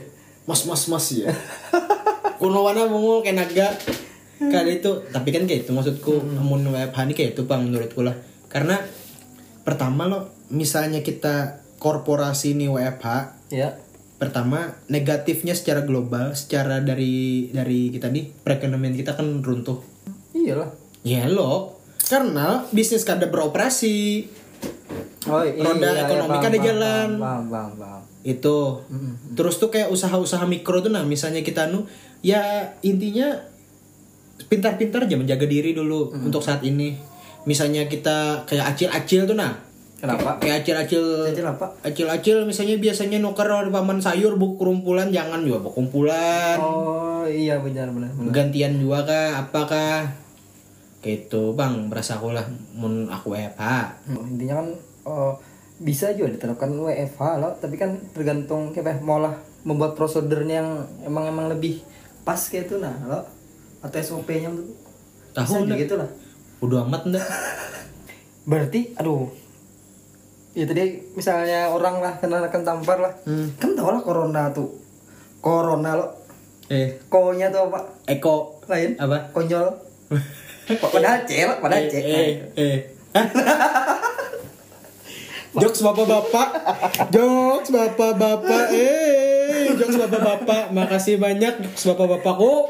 mas mas mas ya. Kuno wana mau kayak naga. Kali itu. Tapi kan kayak itu maksudku. Amun WFH ini kayak itu bang menurutku lah. Karena pertama lo misalnya kita korporasi ini WFH ya. pertama negatifnya secara global secara dari dari kita nih perekonomian kita kan runtuh. Iyalah. Ya lo karena bisnis kada beroperasi. Oh iya, Roda iya, ekonomi paham, kan ada paham, jalan. paham paham paham itu. Terus tuh kayak usaha-usaha mikro tuh nah misalnya kita nu ya intinya pintar-pintar aja menjaga diri dulu untuk saat ini. Misalnya kita kayak acil-acil tuh nah. Kenapa? Kayak acil-acil Acil apa? acil-acil misalnya biasanya nuker di paman sayur bu kerumpulan jangan juga bu kumpulan oh iya benar benar benar. Gantian juga kah apakah gitu bang berasa aku lah mun aku WFH Hmm, intinya kan eh, bisa juga diterapkan WFH loh tapi kan tergantung kayak apa, mau lah membuat prosedurnya yang emang emang lebih pas kayak itu nah lo atau SOP-nya tuh. Tahu bisa ndak? gitu lah. Udah amat ndak berarti aduh. Ya tadi misalnya orang lah kena kena tampar lah. Hmm. kan tau lah corona tuh. Corona lo eh. Konya tuh apa? Eko. Lain. Apa? Konyol. Padahal C lah, padahal C eh, eh. jokes bapak-bapak. Jokes bapak-bapak. Eh jokes bapak-bapak. Makasih banyak jokes bapak-bapakku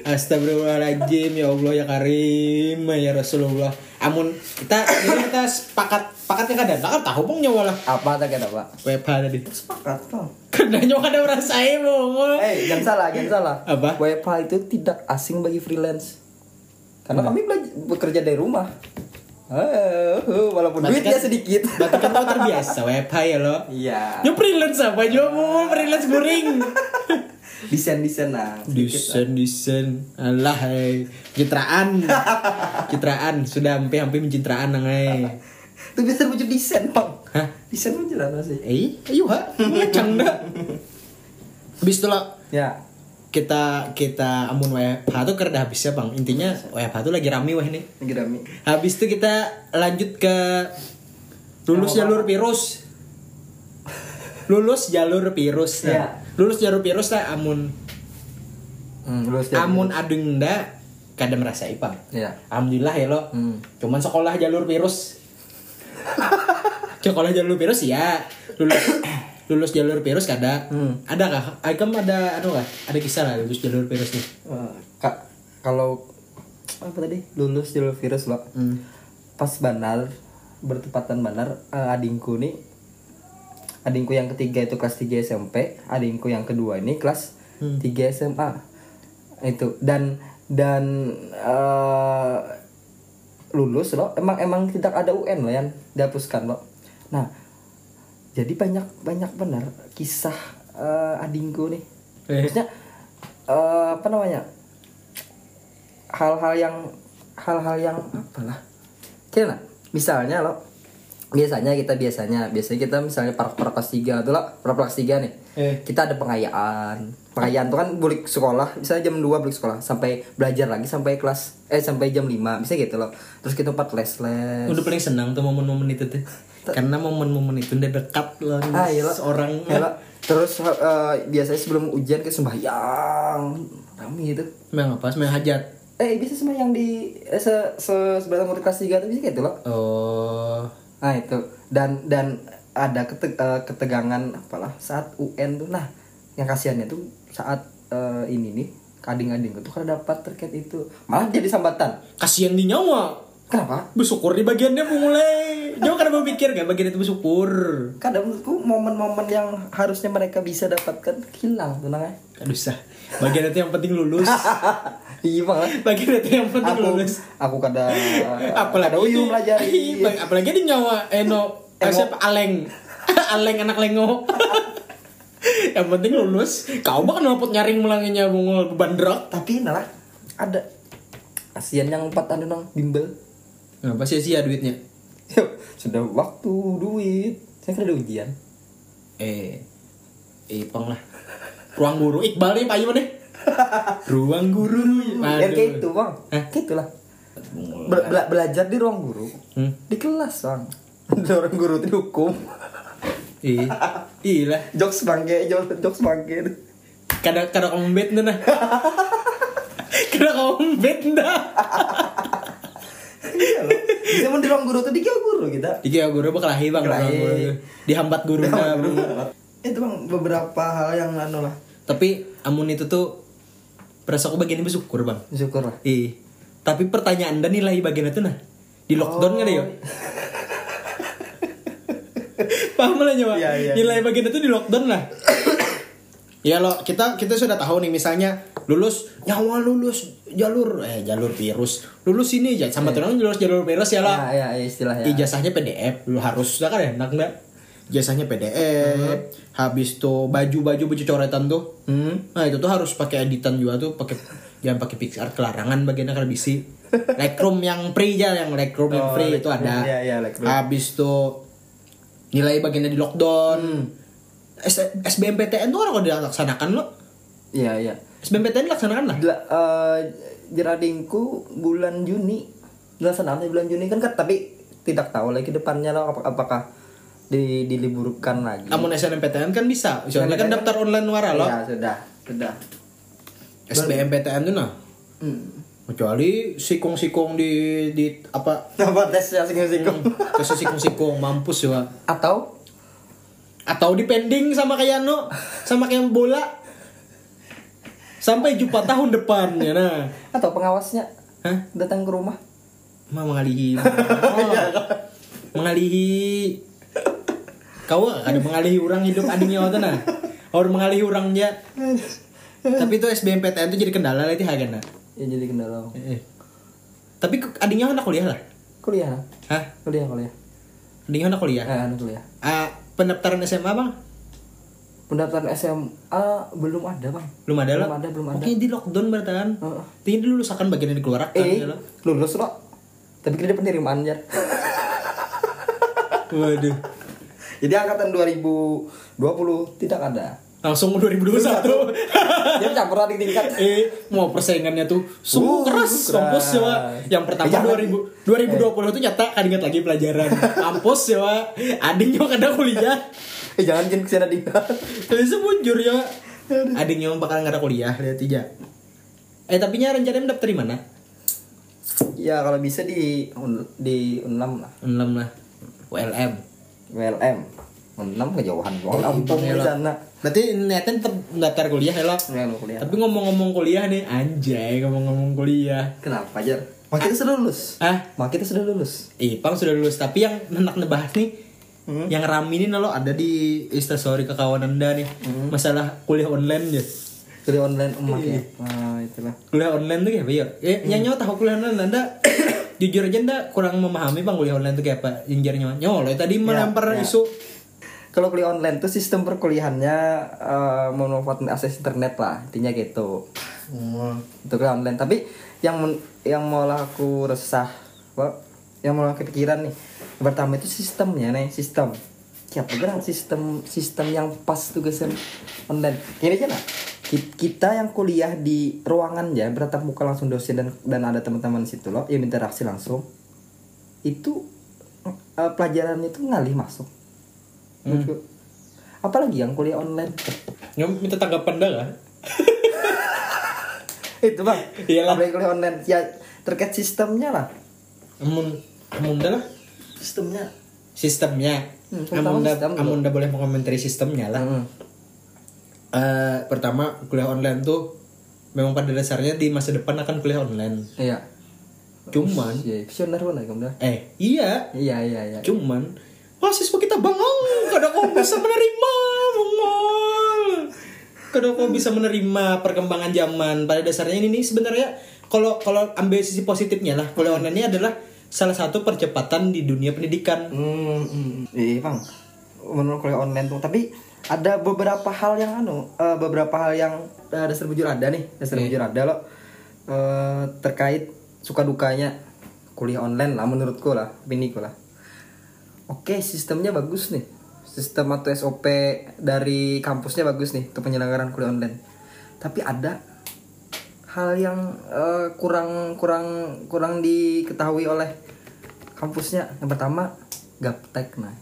Astagfirullahaladzim ya Allah ya Karim ya Rasulullah. Amun kita ini kita sepakat sepakatnya kadang kan tahu bang nyawa lah. Apa tak kata pak? WFH tadi. Sepakat tuh kena nyawa kada merasain mau Eh, jangan salah, jangan salah. Apa? WFH itu tidak asing bagi freelance. Karena kami belajar, bekerja dari rumah. Eh, walaupun Berarti duitnya kan- sedikit. berarti kan kau terbiasa WFH ya lo Iya. Nyo freelance apa juga mau freelance guring Desain-desain nah. Desain desain Alah hai Citraan Citraan Sudah hampir-hampir mencitraan nangai Itu bisa wujud desain, Bang. Hah? Desain wujud apa sih? Eh ayo ha Ngecang dah Habis itu lah Ya. Kita kita amun WFH tuh kerja habis ya bang intinya WFH tuh lagi rame wah ini Lagi rame. habis itu kita lanjut ke lulus jalur virus lulus jalur virus nah. Iya. lulus jalur virus lah amun Hmm, lulus dari- amun adeng nda kada merasa ipang Ya. alhamdulillah ya lo Hmm. cuman sekolah jalur virus sekolah jalur virus ya lulus lulus jalur virus kada Hmm. ada kah? Agam ada anu kah ada kisah lah lulus jalur virus nih? Eh, Kak, kalau apa tadi? Lulus jalur virus lo Hmm. pas banar bertepatan banar eh, adingku nih adingku yang ketiga itu kelas 3 SMP adingku yang kedua ini kelas 3 SMA itu dan dan eh, lulus loh emang emang tidak ada UN loh yang dihapuskan loh nah jadi banyak banyak benar kisah eh, adingku nih Eh. maksudnya eh, apa namanya hal-hal yang hal-hal yang apalah kira misalnya lo biasanya kita biasanya biasanya kita misalnya para para kelas tiga tuh lah para kelas tiga nih Eh. kita ada pengayaan pengayaan tuh kan balik sekolah misalnya jam 2 balik sekolah sampai belajar lagi sampai kelas eh sampai jam 5 bisa gitu loh terus kita empat les les Udah paling senang tuh momen-momen itu tuh. Karena momen-momen itu udah dekat loh ah iya lo seorang Iya, lo. terus eh, biasanya sebelum ujian ke sembahyang rame gitu Memang apa? Memang hajat. eh bisa sembahyang di eh, se, se sebelah murid kelas tiga tuh bisa gitu loh Oh. Nah itu dan dan ada kete- eh, ketegangan apalah saat UN tuh nah yang kasihannya tuh saat eh, ini nih kading-kading tuh karena dapat terkait itu malah jadi sambatan Kasihan di nyawa. Kenapa Bersyukur di bagiannya mulai. Jauh karena berpikir kan bagian itu bersyukur. kadang menurutku momen-momen yang harusnya mereka bisa dapatkan hilang tenang ya Aduh sah. Bagian itu yang penting lulus. iya malah bagian itu yang penting aku lulus. aku kada apalagi kada uyum pelajari apalagi di nyawa Eno eh, Emo. siapa Aleng Aleng anak lengo yang penting lulus kau mah kenapa nyaring melanginya bungul beban drop tapi nah ada kasihan yang empat anu nang bimbel Kenapa sia-sia duitnya? sudah waktu duit saya kan ada ujian Eh, Ipang lah. Ruang guru Iqbal nih, Pak Iman deh. Ruang guru. ya kayak itu bang Hah? kayak itulah bela- belajar di ruang guru Hmm. di kelas bang di ruang guru itu dihukum Iya. Iya lah. jokes bangke jokes bangke Kada kada kamu bet nah. Bet dah. bisa mau di ruang guru tuh di ruang guru kita Iki ya guru bakal lahir bang. Kelahi. guru. Dihambat guru itu bang beberapa hal yang anu lah Tapi amun itu tuh perasa aku bagian ini bersyukur bang. syukur lah Ih. Tapi pertanyaan dan nilai bagian itu nah di lockdown kan ya? Paham lah nyawa? Iya, iya, nilai bagian itu di lockdown lah. Ya lo kita kita sudah tahu nih misalnya lulus nyawa lulus jalur eh jalur virus. Lulus ini aja sama tuh lulus jalur virus ya lah ya, ya, ya istilahnya ijazahnya PDF lu harus ya kan enak nggak ijazahnya PDF habis tuh baju baju baju coretan tuh. Hmm. nah itu tuh harus pakai editan juga tuh pakai jangan pakai Pixar kelarangan bagiannya kalau bisi Lightroom yang free aja yang Lightroom yang Oh, free itu ada. Iya, iya, Lightroom. habis tuh nilai bagiannya di lockdown. S SBMPTN tuh orang kalau dilaksanakan lo iya iya. SBMPTN dilaksanakan lah? Gila, eh, jeradingku bulan Juni. Dilaksanakan di bulan Juni kan kan tapi tidak tahu lagi depannya lah ap- apakah di, diliburkan lagi. Namun SNMPTN kan bisa. Soalnya kan daftar online wara lo ya sudah sudah. SBMPTN tuh nah. Hmm. kecuali sikung-sikung di di apa? Apa tesnya singgung-singgung tes sikung-sikung mampus ya atau atau dipending sama kayak no sama kayak bola. Sampai jumpa tahun depan ya nah. Atau pengawasnya Hah? datang ke rumah. Mah mengalihi. Mengalihi. Kau ada mengalihi orang hidup adiknya waktu nah. Orang mengalihi orangnya tapi itu SBMPTN itu jadi kendala lah itu harga nah. Ya jadi kendala. Eh. tapi ke- adiknya anak kuliah lah? Kuliah. Hah? Kuliah kuliah. Adiknya anak kuliah? Eh anak kuliah. Ah, pendaftaran SMA bang? Pendaftaran SMA belum ada bang. Belum ada lah. Belum ada, belum ada. Oke di lockdown berarti kan? Heeh. tinggi dulu akan bagian yang dikeluarkan eh ya lah. lulus loh tapi kita penerimaan ya waduh. Jadi angkatan 2020 tidak ada langsung 2021 dia campur adik tingkat. Eh mau persaingannya tuh sungguh Uh, keras kampus ya yang pertama Eh, jangan. 2000 2020 tuh nyata kan ingat lagi pelajaran. Kampus ya adiknya kadang kuliah. Eh jangan jangan ke sana tingkat tapi sebujur ya adiknya bakal nggak ada kuliah lihat aja. Eh tapi nya rencananya mendaftar di mana? Ya kalau bisa di di unlam lah. Enam lah. ULM WLM enam kejauhan doang lampung di sana Berarti niatnya tetap daftar kuliah ya lo. Kuliah Tapi ngomong-ngomong kuliah nih, anjay ngomong-ngomong kuliah. kenapa jar mak kita sudah lulus Ah, mak kita sudah lulus Ipang sudah lulus, tapi yang hendak ngebahas nih Hmm. yang rame ini lo ada di instastory kekawanan anda nih Hmm. masalah kuliah online ya kuliah online emak ya ah itulah. Kuliah online tuh kayak apa ya? Ya, Hmm. nyanyi tahu kuliah online anda jujur aja anda kurang memahami bang kuliah online tuh kayak apa? Jinjarnya nyolo tadi melempar ya. isu kalau kuliah online tuh sistem perkuliahannya eh, memanfaatkan akses internet lah intinya gitu. Itu kuliah online. Tapi yang yang mau aku resah Pak, yang mau aku kepikiran nih pertama itu sistemnya nih sistem. Siapa gerak sistem sistem yang pas tugasan online. Kira aja lah. Kita yang kuliah di ruangan ya bertatap muka langsung dosen dan dan ada teman-teman situ loh yang interaksi langsung. Itu eh, pelajarannya itu ngalih masuk Menurutku. apalagi yang kuliah online? Nggak minta tanggapan dah kan? Itu bang. Iyalah. apalagi kuliah online? Ya terkait sistemnya lah. Amun amun dah lah. Sistemnya. Sistemnya. Hmm, amun dah amun dah boleh mengomentari sistemnya lah. Mm. Eh, pertama kuliah online tuh memang pada dasarnya di masa depan akan kuliah online. Iya. Cuman iya visioner mana kamu dah. Eh iya. Iya iya iya. Cuman mahasiswa kita bangong kadang kau bisa menerima bangong kadang kau bisa menerima perkembangan zaman. Pada dasarnya ini nih sebenarnya kalau kalau ambil sisi positifnya lah kuliah online ini adalah salah satu percepatan di dunia pendidikan. Hmm, hmm. iya bang. Menurut kuliah online tuh tapi ada beberapa hal yang anu eh, beberapa hal yang eh, dasar bujur ada nih dasar bujur ada loh. Eh, terkait suka dukanya kuliah online lah menurutku lah opiniku lah Oke, sistemnya bagus nih. Sistem atau SOP dari kampusnya bagus nih untuk penyelenggaraan kuliah online. Tapi ada hal yang eh, kurang kurang kurang diketahui oleh kampusnya. Yang pertama, gaptek nah.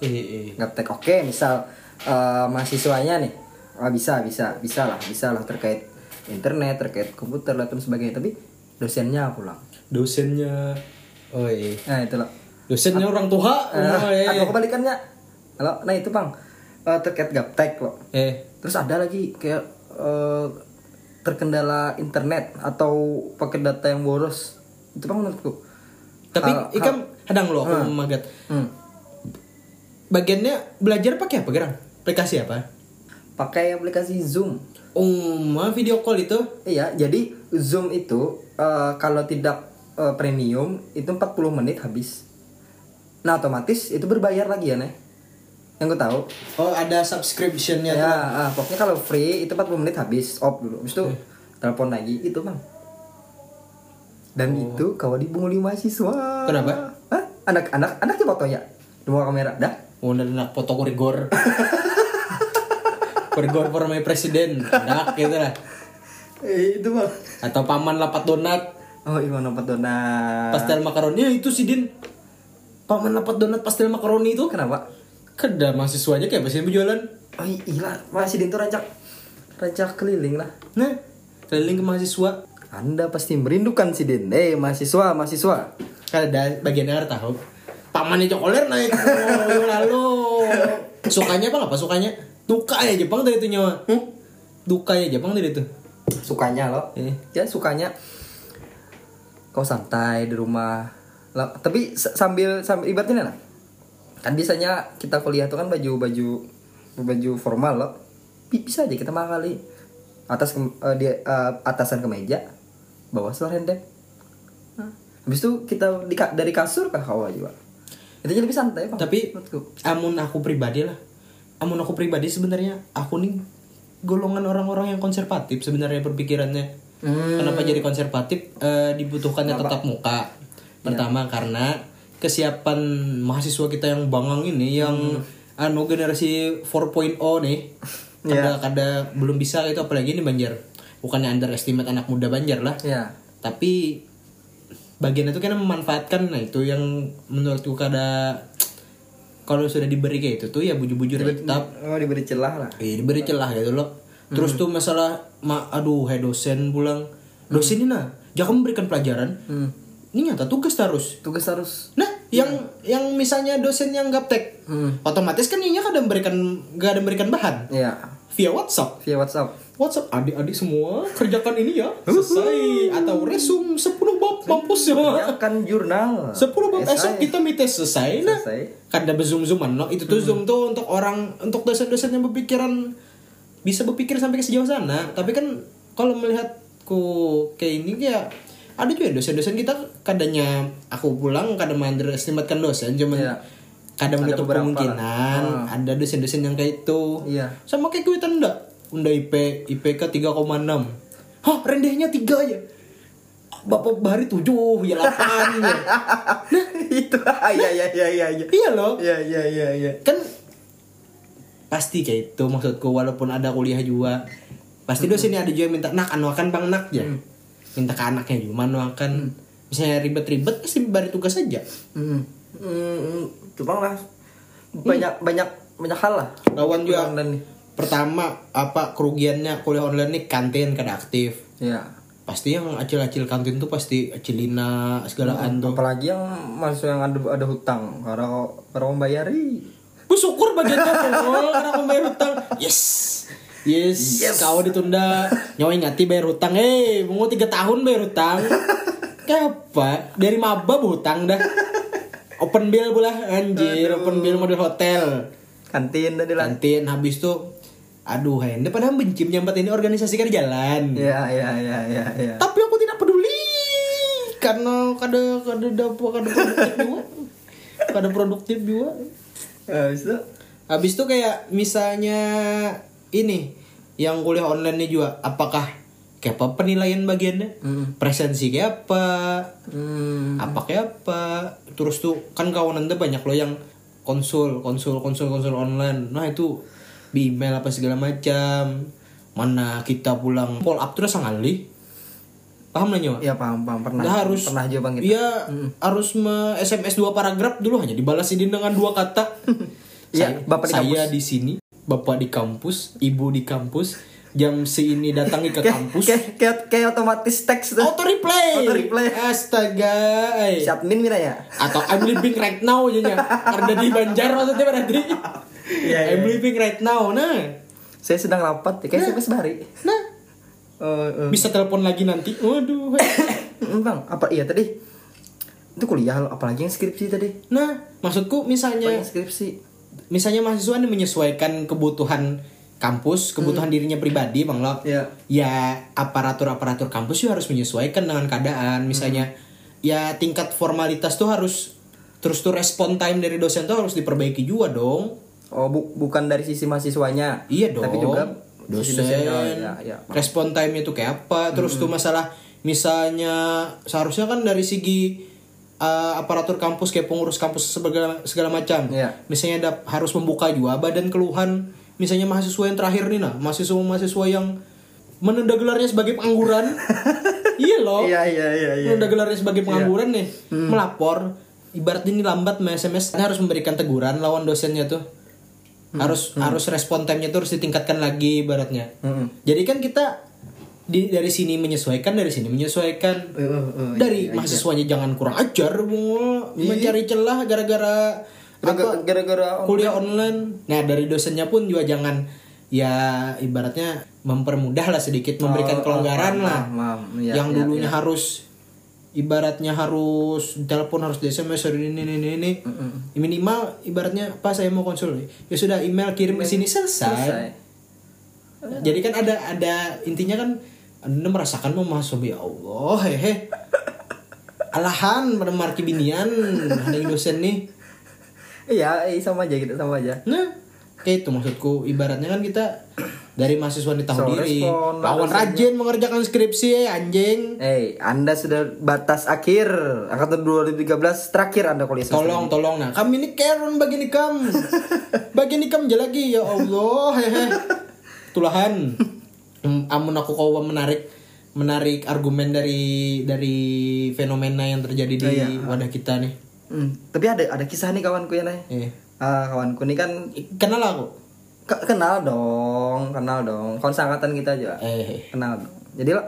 eh, eh. Gaptek. Oke, misal eh, mahasiswanya nih. Ah, bisa, bisa, bisa lah, bisa lah terkait internet, terkait komputer dan sebagainya. Tapi dosennya pulang. dosennya oh iya Nah, itulah. Dosennya orang tua. Oh, Eh, iya. atau kebalikannya halo nah itu bang. Eh, terkait gaptek loh eh. Terus ada lagi kayak eh, terkendala internet atau paket data yang boros. Itu bang menurutku. Tapi Hal- ikam hadang lo aku magat hmm. bagiannya belajar pakai apa gerang? Aplikasi apa? Pakai aplikasi zoom. Oh mah video call itu? Iya jadi zoom itu eh, kalau tidak eh, premium itu 40 menit habis nah otomatis itu berbayar lagi ya nih yang gue tahu. Oh ada subscriptionnya ya tuh. ah, pokoknya kalau free itu 40 menit habis. Off dulu. Habis itu telepon lagi itu bang. Dan itu kalau dibunguli mahasiswa Kenapa? Hah? anak anak anak di foto ya? Di kamera dah. Oh udah nak foto korigor korigor formai presiden dak gitu lah. Eh, itu bang. Atau paman lapat donat. Oh iya dapat donat. Pastel makaroni ya itu sih din paman lapat donat pastel makaroni itu kenapa? Keda mahasiswanya kayak apa sih berjualan? Oh iya masih di itu rancak rancak keliling lah. Nah keliling ke mahasiswa. Anda pasti merindukan si Din eh mahasiswa mahasiswa. Kan ada bagian yang tahu paman itu koler naik oh, lalu. Sukanya apa apa sukanya? Duka ya Jepang dari itu nyawa. Hmm? duka ya Jepang dari itu. Sukanya loh Eh. ya sukanya. Kau santai di rumah tapi s- sambil sambil ibaratnya lah. Kan biasanya kita kuliah tuh kan baju baju baju formal loh. Bi- bisa aja kita kali atas ke- eh, dia eh, atasan kemeja bawah seluar hendek nah, habis itu kita di, dari kasur ke bawah juga. Itu lebih santai Bang, tapi menurutku. amun aku pribadi lah. Amun aku pribadi sebenarnya aku nih golongan orang-orang yang konservatif sebenarnya berpikirannya. Hmm. kenapa jadi konservatif? Eh, dibutuhkannya tetap muka pertama karena kesiapan mahasiswa kita yang bangang ini yang anu generasi 4.0 nih kada kada belum bisa itu apalagi ini Banjar. Bukannya underestimate anak muda Banjar lah. Ya. Tapi bagian itu kan memanfaatkan nah itu yang menurutku kada kalau sudah diberi kayak itu tuh ya bujur-bujur tetap. oh diberi celah lah. Eh, diberi celah gitu loh. Terus tuh masalah ma aduh hai dosen pulang. Dosen ini nah jangan memberikan pelajaran. Hmm. Ini nyata tugas terus tugas harus. Nah yang yang misalnya dosen yang gaptek Hmm. otomatis kan inya kada memberikan gak ada memberikan bahan. Iya. via WhatsApp. Via WhatsApp. WhatsApp adik-adik semua kerjakan ini ya. Selesai. Atau resum 10 bab mampus ya Ya. Kan jurnal. 10 bab Esai. esok kita meeting selesai. Nah Selesai. kada berzoom zooman no itu tuh zoom tuh untuk orang untuk dosen-dosen yang berpikiran bisa berpikir sampai ke sejauh sana. Tapi kan kalau melihat ku kayak ini ya ada juga dosen-dosen kita kadanya aku pulang kadang underestimatekan dosen cuman Iya. kadang Ada menutup beberapa kemungkinan ada dosen-dosen yang kayak itu. Iya. sama kayak kuitan enggak unda IP IPK 3,6 hah rendahnya 3 ya Bapak Bahari 7 ya 8 ya itu iya iya iya iya iya. Iya loh. Iya iya iya iya. Kan pasti kayak itu maksudku walaupun ada kuliah juga. Pasti dosennya ada juga yang minta nak anu akan bang nak ya minta ke anaknya juga anu akan misalnya ribet-ribet pasti bari tugas saja hmm. Hmm, cuma lah banyak banyak banyak hal lah. Lawan juga Online pertama apa kerugiannya kuliah online nih kantin kada aktif. Iya. pasti yang acil-acil kantin tuh pasti acilina segalaan tuh apalagi yang masuk yang ada ada hutang karena karena membayari. Bersyukur bagian karena kamu bayar hutang. Yes yes, kau ditunda. Nyawa ingati bayar hutang. Eh mau tiga tahun bayar hutang. Kayak apa dari maba hutang dah. Open bill pula anjir. Open bill model hotel. Kantin tadi lah kantin. Habis tuh aduh hende padahal benci menyambat ini organisasi kan jalan. Iya iya iya iya iya. tapi aku tidak peduli. Karena kada kada dapat kada produktif juga. Kada produktif juga. Habis itu Habis itu kayak misalnya ini yang kuliah online nih juga apakah kayak apa penilaian bagiannya? Presensi kayak apa? hmm, Apa kayak apa? Terus tuh kan kawanan tuh banyak loh yang konsul, konsul, konsul, konsul online. Nah itu di email apa segala macam. Mana kita pulang pull up terus sangali. Paham lah nyawa? ya paham paham pernah Nggak harus pernah juga bang kita. Iya, harus me SMS dua paragraf dulu hanya dibalasin dengan dua kata. Iya, Bapak di saya di sini, Bapak di kampus, Ibu di kampus, jam seini datangi ke kampus. kayak kayak kayak otomatis teks tuh. Auto reply. Auto reply. Astaga. ay. Si admin mina ya. Atau I'm living right now aja nya. Karena di Banjar maksudnya berarti. Iya, iya. I'm living right now. Nah, Saya sedang rapat ya kayak SMS bari. nah Oh, oh. bisa telepon lagi nanti. Waduh. Mm, bang apa iya tadi itu kuliah apalagi yang skripsi tadi Nah, maksudku misalnya skripsi misalnya mahasiswa ini menyesuaikan kebutuhan kampus, kebutuhan dirinya pribadi, Bang Lo. Iya. Ya, aparatur-aparatur kampus juga harus menyesuaikan dengan keadaan. Misalnya ya tingkat formalitas tuh harus terus tuh respon time dari dosen tuh harus diperbaiki juga dong. oh bu- bukan dari sisi mahasiswanya Iya dong. tapi juga dosen. Oh, ya, ya. Respon time itu kayak apa? Terus tuh masalah misalnya seharusnya kan dari segi uh, aparatur kampus kayak pengurus kampus segala segala macam. Iya. Misalnya ada harus membuka juga badan keluhan misalnya mahasiswa yang terakhir nih nah, mahasiswa-mahasiswa yang menunda gelarnya sebagai pengangguran. iya loh. iya iya iya iya Menunda gelarnya sebagai pengangguran nih, melapor ibaratnya ini lambat me SMS harus memberikan teguran lawan dosennya tuh. Harus harus respon time-nya tuh harus ditingkatkan lagi ibaratnya. Mm-mm. Jadi kan kita di dari sini menyesuaikan, dari sini menyesuaikan. Eh, eh, eh, dari iya, iya. mahasiswanya jangan kurang ajar, mau mencari celah gara-gara gara-gara kuliah online. Nah, dari dosennya pun juga jangan ya ibaratnya mempermudah lah sedikit memberikan Oh, oh, kelonggaran lah. Iya, yang iya, dulunya iya. harus ibaratnya harus telepon harus di SMS ini ini ini, ini. minimal ibaratnya apa saya mau konsul ya sudah email kirim ke sini selesai. selesai Jadi kan ada ada intinya kan anda merasakan mau masuk ya Allah hehe. Alahan pada marki binian ada dosen nih. iya iya, sama aja gitu sama aja Nah, kayak itu maksudku ibaratnya kan kita dari mahasiswa ini tahu So, diri. respon, Lawan rajin mengerjakan skripsi ya anjing. Eh, Anda sudah batas akhir angkatan 2013 terakhir Anda kuliah Tolong, tolong nah. Kami ini Karen bagi nikam. bagi nikam aja lagi ya Allah hehe. Tulahan. Amun aku kau menarik menarik argumen dari dari fenomena yang terjadi di Oh, iya. wadah kita nih. Hmm, tapi ada ada kisah nih kawanku ya nih. Eh, Ah, kawanku ini kan kenal aku. ke- kenal dong, kenal dong. Kawan seangkatan kita aja. Eh, Kenal dong. Jadi lo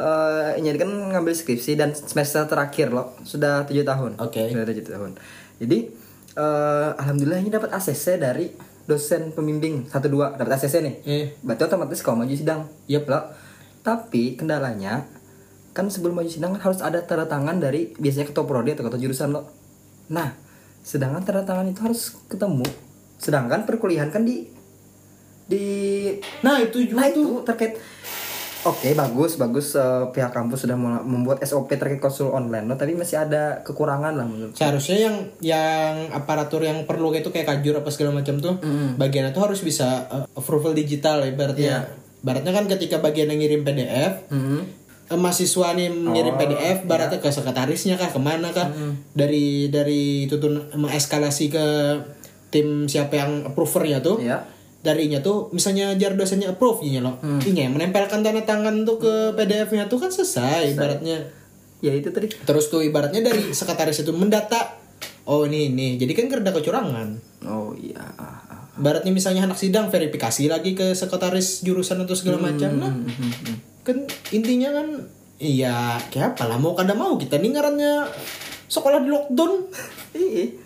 eh ini kan ngambil skripsi dan semester terakhir loh sudah tujuh tahun Oke. sudah tujuh tahun jadi eh alhamdulillah ini dapat ACC dari dosen pembimbing satu dua dapat ACC nih Eh. berarti otomatis kau maju sidang Yep. loh tapi kendalanya kan sebelum maju sidang kan harus ada tanda tangan dari biasanya ketua prodi atau ketua jurusan lo nah sedangkan tanda tangan itu harus ketemu sedangkan perkuliahan kan di di Nah itu juga Nah tuh. itu terkait Oke bagus bagus. Eh, pihak kampus sudah membuat SOP terkait konsul online. Loh tapi masih ada kekurangan lah menurut Seharusnya yang yang aparatur yang perlu itu kayak kajur apa segala macam tuh bagiannya tuh harus bisa uh, approval digital ibaratnya. Ibaratnya kan ketika bagian yang ngirim PDF Mhm. eh, mahasiswa nih ngirim PDF baratnya ke sekretarisnya kah ke mana kah? Dari dari itu tuh mengeskalasi ke tim siapa yang approvernya tuh. Ya darinya tuh misalnya jar dosennya approve nya loh. Ini menempelkan tanda tangan tuh ke PDF-nya tuh kan selesai ibaratnya. Ya itu tadi. Terus tuh ibaratnya dari sekretaris itu mendata oh ini ini. Jadi kan kerja kecurangan. Oh iya. Ibaratnya misalnya anak sidang verifikasi lagi ke sekretaris jurusan atau segala macam. Nah kan intinya kan iya kayak apa lah mau kada mau kita nih ngarannya sekolah di lockdown. Ih,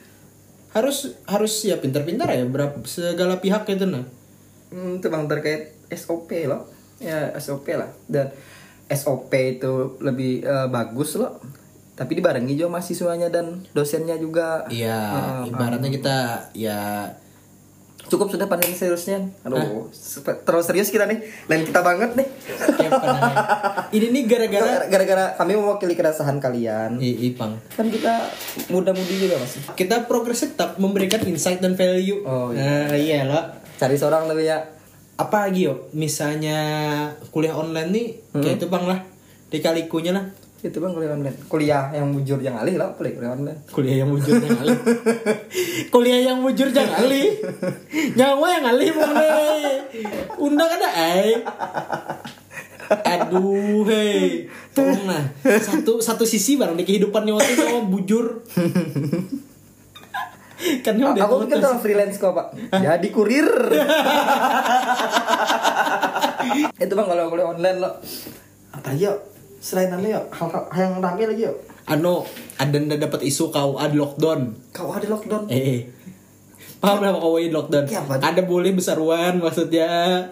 harus harus ya pintar-pintar ya berapa segala pihak itu nah. Hmm, itu bang terkait SOP loh. Ya SOP lah. Dan SOP itu lebih eh, bagus loh. Tapi dibarengi juga mahasiswanya dan dosennya juga. Iya ibaratnya kita ya cukup sudah pandemi seriusnya. Aduh sepe- terlalu serius kita nih. Lain kita banget nih. Ini nih gara-gara gara-gara kami mewakili keresahan kalian. I- ipang kan kita muda-mudi juga mas. Kita progresif tetap memberikan insight dan value. Oh, nah iya loh cari seorang lebih ya. Apa lagi yo? Misalnya kuliah online nih kayak itu bang lah. Dikalikunya lah itu bang kuliah online. Kuliah yang mujur yang alih lah kuliah kuliah online? Kuliah yang mujur yang alih. Kuliah yang mujur yang alih. Nyawa yang alih boleh undang ada eh? Aduh hei tolong lah. Satu satu sisi barang di kehidupannya waktu itu nyawa bujur. Kan A- udah aku putus. tuh freelance kok pak. Jadi kurir. Itu bang kalau kuliah online lo apa yuk selain anu yuk hal, hal yang rame lagi yuk Ano, ada ndak dapat isu kau ada lockdown. kau ada lockdown Eh, eh. paham lah kau ada lockdown? Iya. Ada boleh besaruan maksudnya.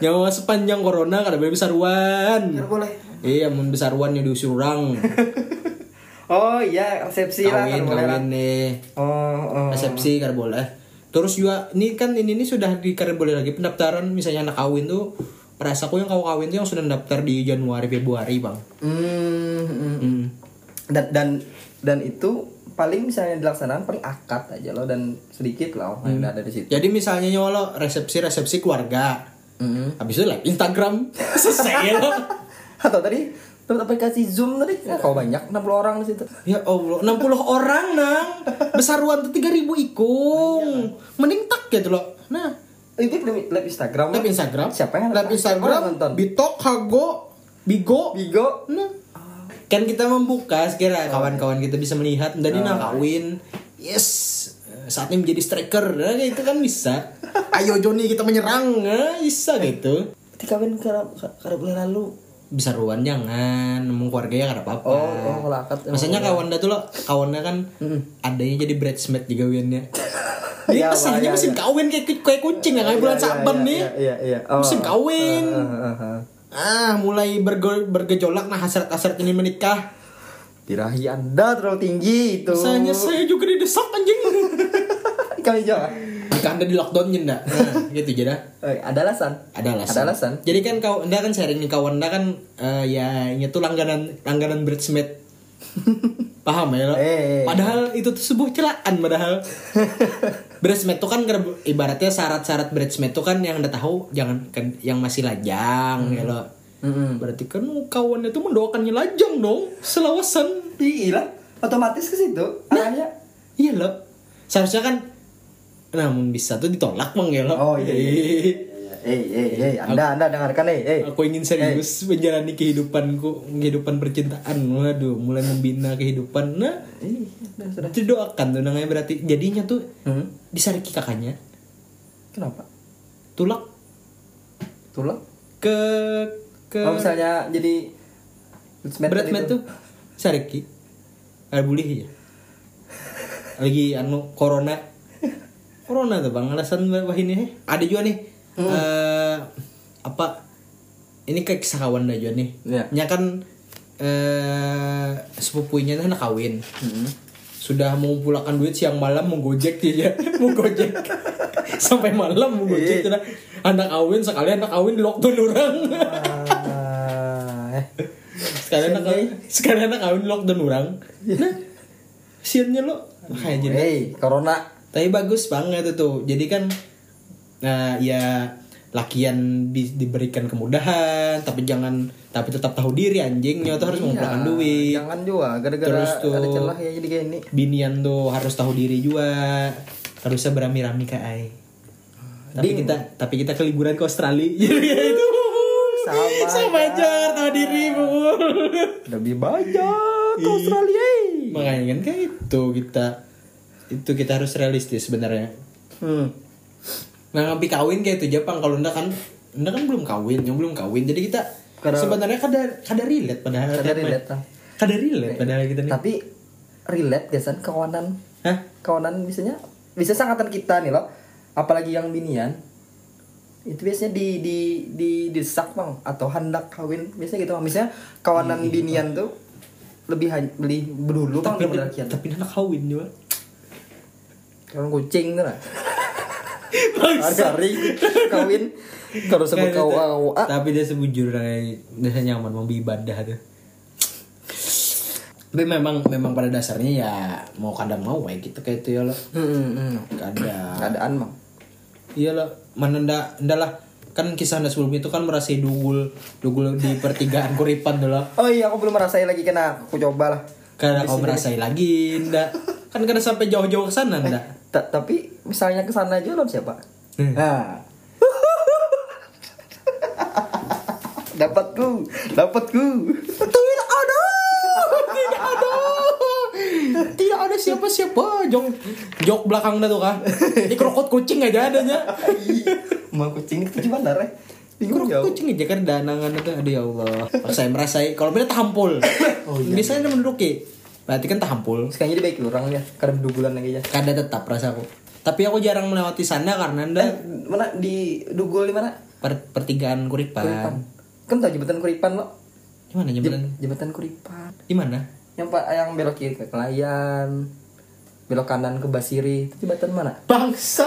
Nyawa sepanjang corona kada boleh besaruan. Nggak boleh Iya, mau besaruan yang diusir orang. oh iya resepsi lah Kawin, boleh lah. kawin nih. oh, oh. Resepsi kada boleh. Terus juga ini kan ini ini sudah di boleh lagi pendaftaran misalnya anak kawin tuh perasaku yang kau kawin tuh yang sudah daftar di Januari Februari, Bang. Hmm, hmm. Hmm. dan dan dan itu paling misalnya dilaksanakan paling akad aja loh dan sedikit loh yang ada di situ Jadi misalnya nyawa lo resepsi-resepsi keluarga. Mhm. Habis itu live Instagram selesai lo. atau tadi dapat aplikasi zoom tadi nah, kau banyak 60 orang di situ Ya Allah, 60 orang nang. Besaruan tuh 3000 ikung. Mending tak gitu loh. Nah, itu di live Instagram live Instagram. siapa yang live Instagram? Nonton Bitok, Hago, Bigo. Bigo Nah. Kan kita membuka sekira kawan-kawan kita bisa melihat dari nah kawin. Yes. Saatnya menjadi striker. Nah, itu kan bisa. Ayo Joni kita menyerang. Nah, bisa gitu. ketika kawin karena karena bulan lalu Bisa ruan jangan, ngomong keluarganya kada apa-apa. oh oh kalau akad Maksudnya kawan dah tuh lo, kawannya kan adanya jadi bridesmaid di gawiannya. Ini Iya, kesannya iya, musim iya. kawin kayak kayak kucing ya kayak bulan Iya, iya, Saban iya, nih. iya iya Oh. Musim kawin. Ah, ah, ah, ah. Ah, mulai berge- bergejolak nah hasrat-hasrat ini menikah. birahi anda terlalu tinggi itu Misalnya saya juga didesak anjing. kami jawab Jika anda di lockdown ndak? Nah, gitu aja dah. Eh, ada alasan Ada alasan. ada alasan Jadi kan kau anda kan sharing kawan anda kan eh, ya ini tuh langganan langganan bridesmaid. Paham ya lo? Eh. Padahal itu tuh sebuah celaan padahal. bridesmaid tuh kan ibaratnya syarat-syarat bridesmaid tuh kan yang anda tahu jangan kan yang masih lajang ya lo. Mm-mm. Berarti kan kawannya tuh mendoakannya lajang dong, selawasan. Iya, otomatis ke situ. Arahnya. Iya lo. Seharusnya kan namun bisa tuh ditolak bang ya. Oh iya. iya. Eh, eh, eh, Anda, Anda dengarkan eh, eh. Aku ingin serius menjalani kehidupanku, kehidupan percintaan. Waduh, mulai membina kehidupan. Nah, Ih, udah, sudah. itu doakan tuh namanya berarti jadinya tuh Hmm. disariki kakaknya Kenapa? tulak Tulang? ke ke Kalau misalnya jadi Bridesmaid gitu. tuh Sariki Ada bulih ya Lagi anu Corona Corona tuh bang. Alasan bah ini heh. Ada juga nih. Eh, Apa? Ini kayak kisah kawan dah juga nih. Iya. Nya kan eh Sepupunya anak kawin. Sudah mengumpulkan duit siang malam mau gojek dia ya. Mau gojek. Sampai malam mau gojek tuh dah. Anak kawin sekali anak kawin di lockdown orang. Eh. sekalian anak kawin sekalian anak kawin lockdown orang. Nah siannya lo. Makanya jadi Hey, corona. Tapi bagus banget itu. Jadi kan nah ya lakian di- diberikan kemudahan tapi jangan tapi tetap tahu diri anjingnya tuh harus mengumpulkan Iya, duit. Jangan juga. Gara-gara Terus tuh- ada celah ya jadi kayak ini. binian tuh harus tahu diri juga. Harusnya berami-rami ke ai. Tapi Ding. kita tapi kita ke liburan ke Australia. Jadi ya itu Sama sama aja tahu diri bu. Lebih banyak ke Iya. Australia. makanya kan kayak itu kita itu kita harus realistis sebenarnya. Hmm. nah ngambil kawin kayak itu Jepang kalau enggak kan enggak kan belum kawin yang belum kawin. Jadi kita Karena- sebenarnya kada kada relate padahal Kada relate, ah. kada relate padahal kita nih. Tapi relate san kawanan. Hah? kawanan biasanya bisa sangkatan kita nih loh. Apalagi yang binian. Itu biasanya di di di desak bang atau hendak kawin. Biasanya gitu bang misalnya kawanan binian tuh lebih han- beli dulu bang tapi tapi anak kawin juga kalau kucing tuh lah hari kawin. Kalau sebut kau kau ah tapi dia sebujur kayak dia nyaman mau ibadah tuh. Tapi memang memang pada dasarnya ya mau kadang mau kayak gitu kayak itu ya lo. Hmm, hmm, hmm. kadang. Keadaan bang. Iya lah, mana ndak ndak lah. Kan kisah anda sebelum itu kan merasa dugul. Dugul di pertigaan kuripan dulu oh iya aku belum merasain lagi kena. Aku coba lah karena kau merasai lagi ndak kan karena sampai jauh-jauh ke sana ndak Ta- tapi misalnya ke sana aja lo siapa? Hmm. nah. Dapatku. Dapatku. Tidak ada. Tidak ada. Tidak ada siapa siapa jok jok belakang dah tuh kan di krokot kucing aja adanya. Mau kucing itu bingung krokot jauh. kucing aja kan danangan itu. Aduh ya Allah. Saya merasai kalau beda tampul biasanya menduduki berarti kan tampul sekarang jadi baik orang ya karena dugulan lagi ya kada tetap rasaku tapi aku jarang melewati sana karena anda eh, mana di dugul di mana per- pertigaan kuripan. kuripan kan tau jembatan kuripan lo Gimana jembatan? jembatan kuripan Di mana? yang pak yang belok kiri ke Kelayan belok kanan ke Basiri itu jembatan mana Bangsa.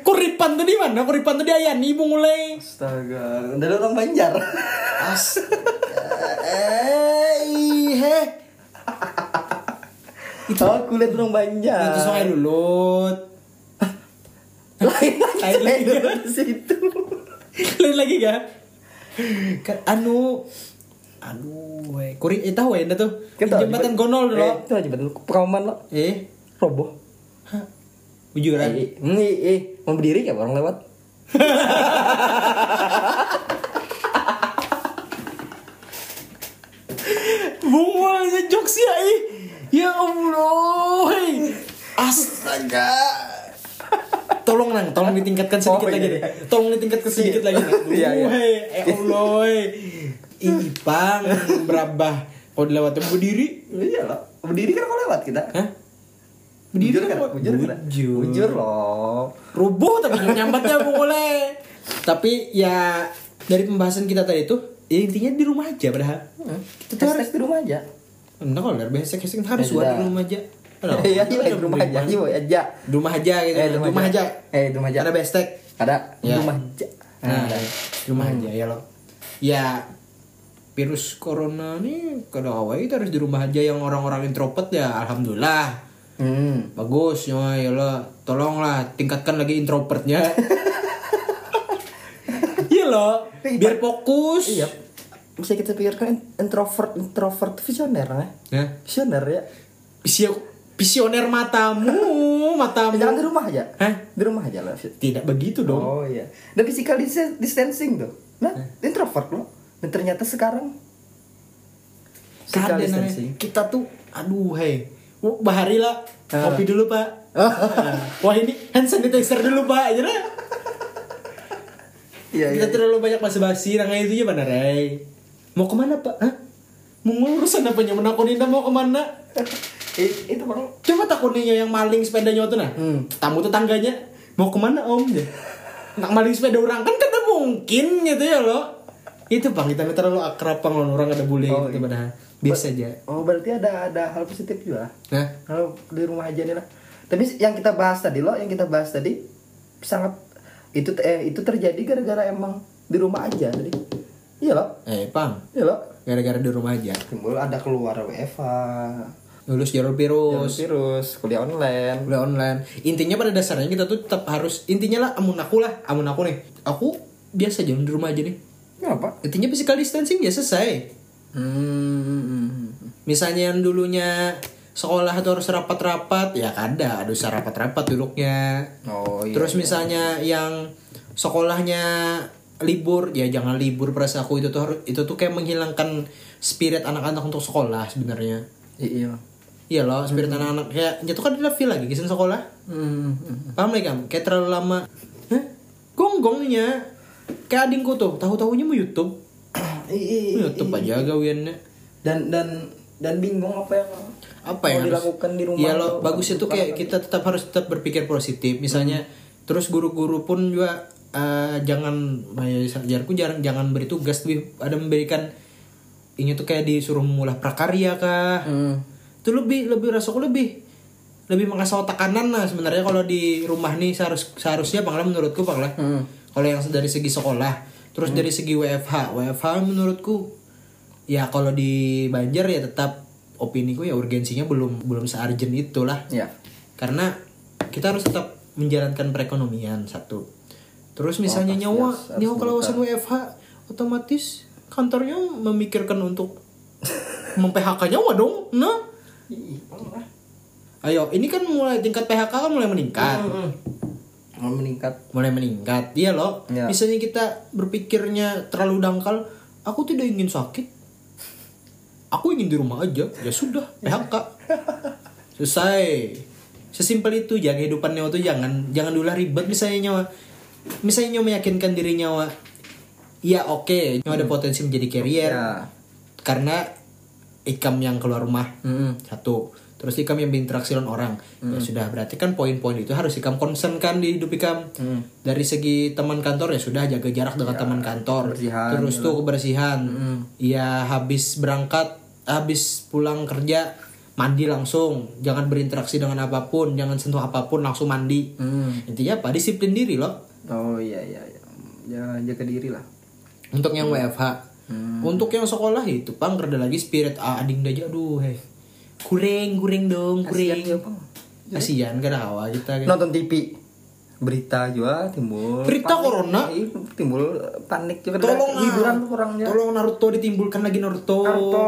kuripan tuh di mana? Kuripan tuh di Ayani, Ibu mulai. astaga dari orang Banjar As. eh, aku lihat orang Banjar Itu sungai Lulut. lain Lain lagi. lagi di situ Lain lagi gak? Kan anu Aduh, we. Kuri, eh tahu ya, anda tuh Kan jembatan Gonol dulu. eh, itu aja jembatan Kauman lo Eh, roboh Hah? Bujuran. eh, eh, eh, eh, mau berdiri ya orang lewat Bungul aja jokes ya ih. Ya Allah. Astaga. Tolong nang, tolong ditingkatkan sedikit Oh, lagi iya. deh. Tolong ditingkatkan sedikit lagi. Nang. Iya, iya. Ya Allah. Ih, Pang, berabah. Kau dilewati berdiri? iya lo berdiri kan kau lewat kita Hah? Berdiri kan bujur kan Bujur. bujur loh Rubuh tapi nyambatnya boleh. Tapi ya dari pembahasan kita tadi itu ya intinya di rumah aja padahal. kita tuh harus di rumah aja Enggak kalau dari besok besok harus Ya, buat di sudah. rumah aja. iya iya di rumah aja iya aja. Di rumah aja gitu. Eh, di rumah, aja. eh di rumah aja. Ada bestek. ada. Di rumah aja. Nah, di rumah aja ya lo. Ya virus corona nih kada awal itu harus di rumah aja yang orang-orang introvert ya alhamdulillah. Hmm. Bagus ya ya lo tolonglah tingkatkan lagi introvertnya. Iya lo biar fokus. Iya bisa kita pikirkan introvert introvert visioner ya ya. Visioner ya. Visio- visioner matamu matamu. Jangan di rumah aja. Hah? di rumah aja lah tidak begitu dong. Oh iya. Dan physical dis- distancing tuh. Nah introvert lo dan ternyata sekarang physical Kada distancing. Namanya. kita tuh aduh hei. Wah, bahari lah. Ah. kopi dulu pak. Wah ini hand sanitizer dulu pak aja lah iya kita iya. terlalu banyak basa-basi nang itu aja mana rey mau ke mana pak? Hah? mau ngurusan apa nyaman aku Ninda mau ke mana? Itu bang. Coba takutnya yang maling sepedanya waktu nah. Hmm. tamu tetangganya mau ke mana om? Ya nak maling sepeda orang. Kan kada mungkin gitu ya lo. Itu bang kita terlalu akrab bang orang ada bule Oh, gitu iya. padahal. Biasa aja. Oh berarti ada ada hal positif juga? Nah kalau di rumah aja nih lah. Tapi yang kita bahas tadi loh yang kita bahas tadi sangat itu eh, itu terjadi gara-gara emang di rumah aja tadi iya loh eh pang. Iya loh gara-gara di rumah aja. Timbul ada keluar WFA lulus jalur virus virus virus kuliah online. Udah online. Intinya pada dasarnya kita tuh tetap harus intinya lah amun aku lah amun aku nih. Aku biasa aja di rumah aja nih. Kenapa? Intinya physical distancing ya selesai. Hmm. Misalnya yang dulunya sekolah tuh harus rapat-rapat ya kada ada usah rapat-rapat duduknya. Oh iya terus misalnya yang sekolahnya libur ya jangan libur perasa aku itu tuh itu tuh kayak menghilangkan spirit anak-anak untuk sekolah sebenarnya. Iya. Iya loh spirit anak-anak kayak itu kan udah feel lagi kesan sekolah. Hmm. paham lagi kamu kayak terlalu lama. Hah? gonggongnya. Kayak adingku tuh tahu-tahunya mau YouTube. I- YouTube aja gawiannya. Dan dan dan bingung apa yang apa mau yang harus- dilakukan di rumah Iya loh, tuh. bagus itu kayak kita tetap harus tetap berpikir positif. Misalnya terus guru-guru pun juga eh, jangan jarku jarang jangan beri tugas lebih ada memberikan ini tuh kayak disuruh mengulah prakarya kah. Hmm. Itu lebih lebih rasaku lebih lebih mengasah otak kanan lah sebenarnya kalau di rumah nih seharus seharusnya bang lah menurutku bang lah. Hmm. Kalau yang dari segi sekolah, terus dari segi WFH, WFH menurutku ya kalau di Banjar ya tetap opini gue ya urgensinya belum belum searjen itulah ya karena kita harus tetap menjalankan perekonomian satu terus misalnya nyawa harus- harus nyawa kawasan WFH otomatis kantornya memikirkan untuk mem PHK nyawa dong nah. Ayo ini kan mulai tingkat PHK kan mulai meningkat. Hmm. Mau meningkat. Mulai meningkat iya loh. Ya. misalnya kita berpikirnya terlalu dangkal aku tidak ingin sakit. Aku ingin di rumah aja ya sudah PHK selesai. Sesimpel itu ya kehidupan nyawa tuh jangan jangan dulu ribet misalnya nyawa misalnya nyawa meyakinkan diri nyawa ya oke nyawa ada potensi menjadi carrier. Ya. karena ikam yang keluar rumah Hmm. satu. Terus ikam yang berinteraksi dengan orang. Ya sudah berarti kan poin-poin itu harus ikam concern kan di hidup ikam. Hmm. dari segi teman kantor ya sudah jaga jarak dengan teman kantor. kebersihan, terus tuh kebersihan. Ya habis berangkat habis pulang kerja mandi langsung. Jangan berinteraksi dengan apa pun jangan sentuh apa pun langsung mandi. Hmm. intinya apa? Disiplin diri loh oh iya iya iya. Ya jaga diri lah. Untuk yang WFH untuk yang sekolah itu pang kerja lagi spirit ah, ading aja. Aduh heh. Kureng kureng dong Bang. kasihan kan awal kita kan. Nonton TV berita juga timbul Berita panik. corona? Iya, timbul panik juga. Tolong ah, hiburan kurangnya tolong Naruto ditimbulkan lagi Naruto, Naruto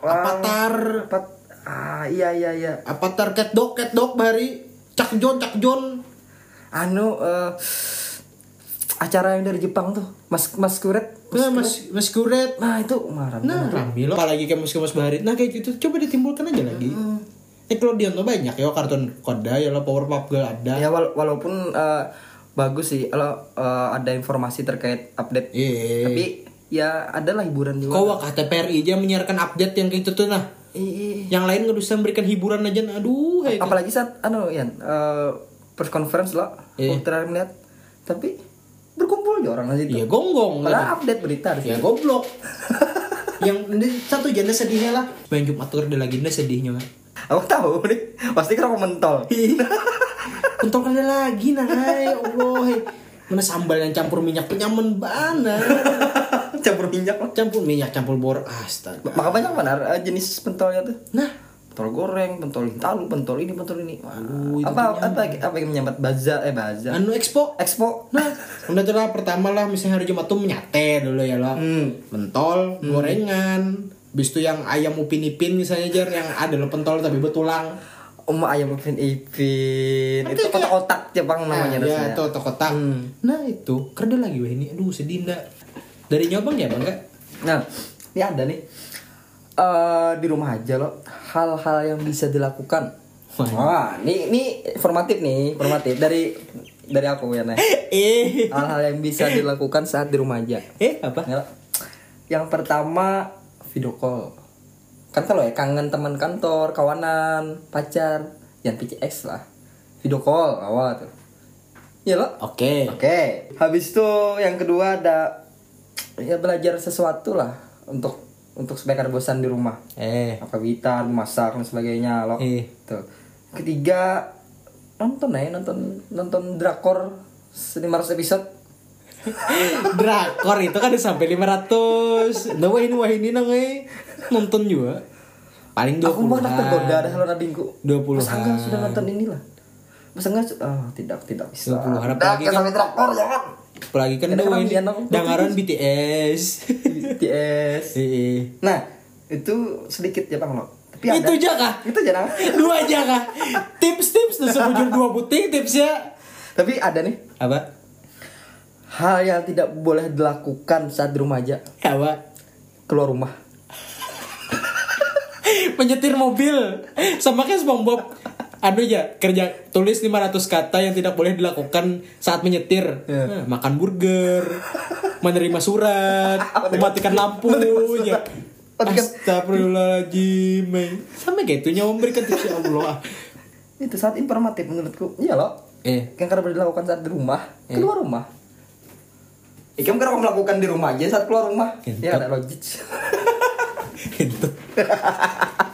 Avatar. Apat, ah iya iya iya. Avatar Cat Dog Cat Dog bahari Cak Jon Cak Jon anu eh, acara yang dari Jepang tuh mas mas kuret nah mas mas kuret nah itu marah nah rame loh apalagi kayak mas mas bahari nah kayak gitu coba ditimbulkan aja lagi Nickelodeon tuh banyak ya kartun koda ya lo Powerpuff Girl ada ya wala- walaupun eh, bagus sih kalau eh, ada informasi terkait update Iya. tapi ya adalah hiburan juga Kau wak TPRI aja menyiarkan update yang kayak gitu tuh nah. Ih. Yang lain nggak bisa memberikan hiburan aja. nah. Aduh, hei. apalagi saat anu ya eh, press conference lah Iya. terakhir melihat tapi berkumpul aja orang di situ Iya gonggong. padahal update berita Ya goblok. yang satu janda sedihnya lah. Main Jumat tuh ada lagi sedihnya. Mak. aku tahu nih pasti kira mentol Untung ada lagi nah. Ya Allah. Mana sambal yang campur minyak tuh nyaman banget. campur minyak lah campur minyak, campur bor. Astaga. maka banyak mana eh, jenis pentolnya tuh Nah, pentol goreng pentol hintalu pentol ini pentol ini Wah, Aduh, itu apa apa apa yang menyambat baza eh baza anu expo. expo Nah, udah tuh lah pertama lah misalnya hari Jumat tuh menyate dulu ya lah. Hmm. Mentol, gorengan. Bis itu yang ayam upin ipin misalnya jar yang ada lo pentol tapi betulang. Uma ayam ipin ipin itu kotak-kotak Jepang namanya Nah, ya itu kotak. Hmm. Nah itu kerja lagi wah ini. Aduh sedih ndak. Dari nyobang ya bang kak? Nah, ini ada nih. Eh di rumah aja loh hal-hal yang bisa dilakukan. Wah. Ini ini informatif nih, informatif dari dari aku ya nih. Eh, Hal-hal yang bisa dilakukan saat di rumah aja. eh apa? Ya, Yang pertama video call. Kan kalau ya kangen teman kantor, kawanan, pacar, yang PCX lah. Video call awal tuh. Iya lo. Oke. Oke. Habis itu yang kedua ada ya belajar sesuatu lah untuk untuk supaya bosan di rumah. Eh. Apa gitar, masak dan sebagainya lo. Eh. Tuh. Ketiga nonton ya nonton nonton drakor 500 episode. Drakor itu kan udah sampai 500. Nah, wah ini wah ini nang eh. nonton juga. Paling 20 Aku mah tergoda dah kalau nadingku. 20-an. Masa enggak sudah nonton inilah. Masa enggak su- ah tidak tidak bisa. 20-an, Dah, apalagi kan- sampai drakor jangan. Apalagi kan orang ini dengaran BTS. BTS. Nah, itu sedikit ya Bang lo. Tapi Itu aja kah? Itu aja. Dua aja kah? Tips-tips tuh sebujur dua buting tipsnya. Tapi ada nih Apa? hal yang tidak boleh dilakukan saat di rumah aja. Apa? Keluar rumah. Menyetir mobil sama kayak SpongeBob. Anu ya kerja tulis 500 kata yang tidak boleh dilakukan saat menyetir. Iya. Nah, makan burger, menerima surat, mematikan lampu ya. Astagfirullahaladzim. Sama kayak itunya memberikan tips ya Allah Itu saat informatif menurutku. Iya loh. Eh Yang karena dilakukan saat di rumah, keluar rumah. Ikem karena melakukan di rumah aja saat keluar rumah. Entah. Ya ada logik. Itu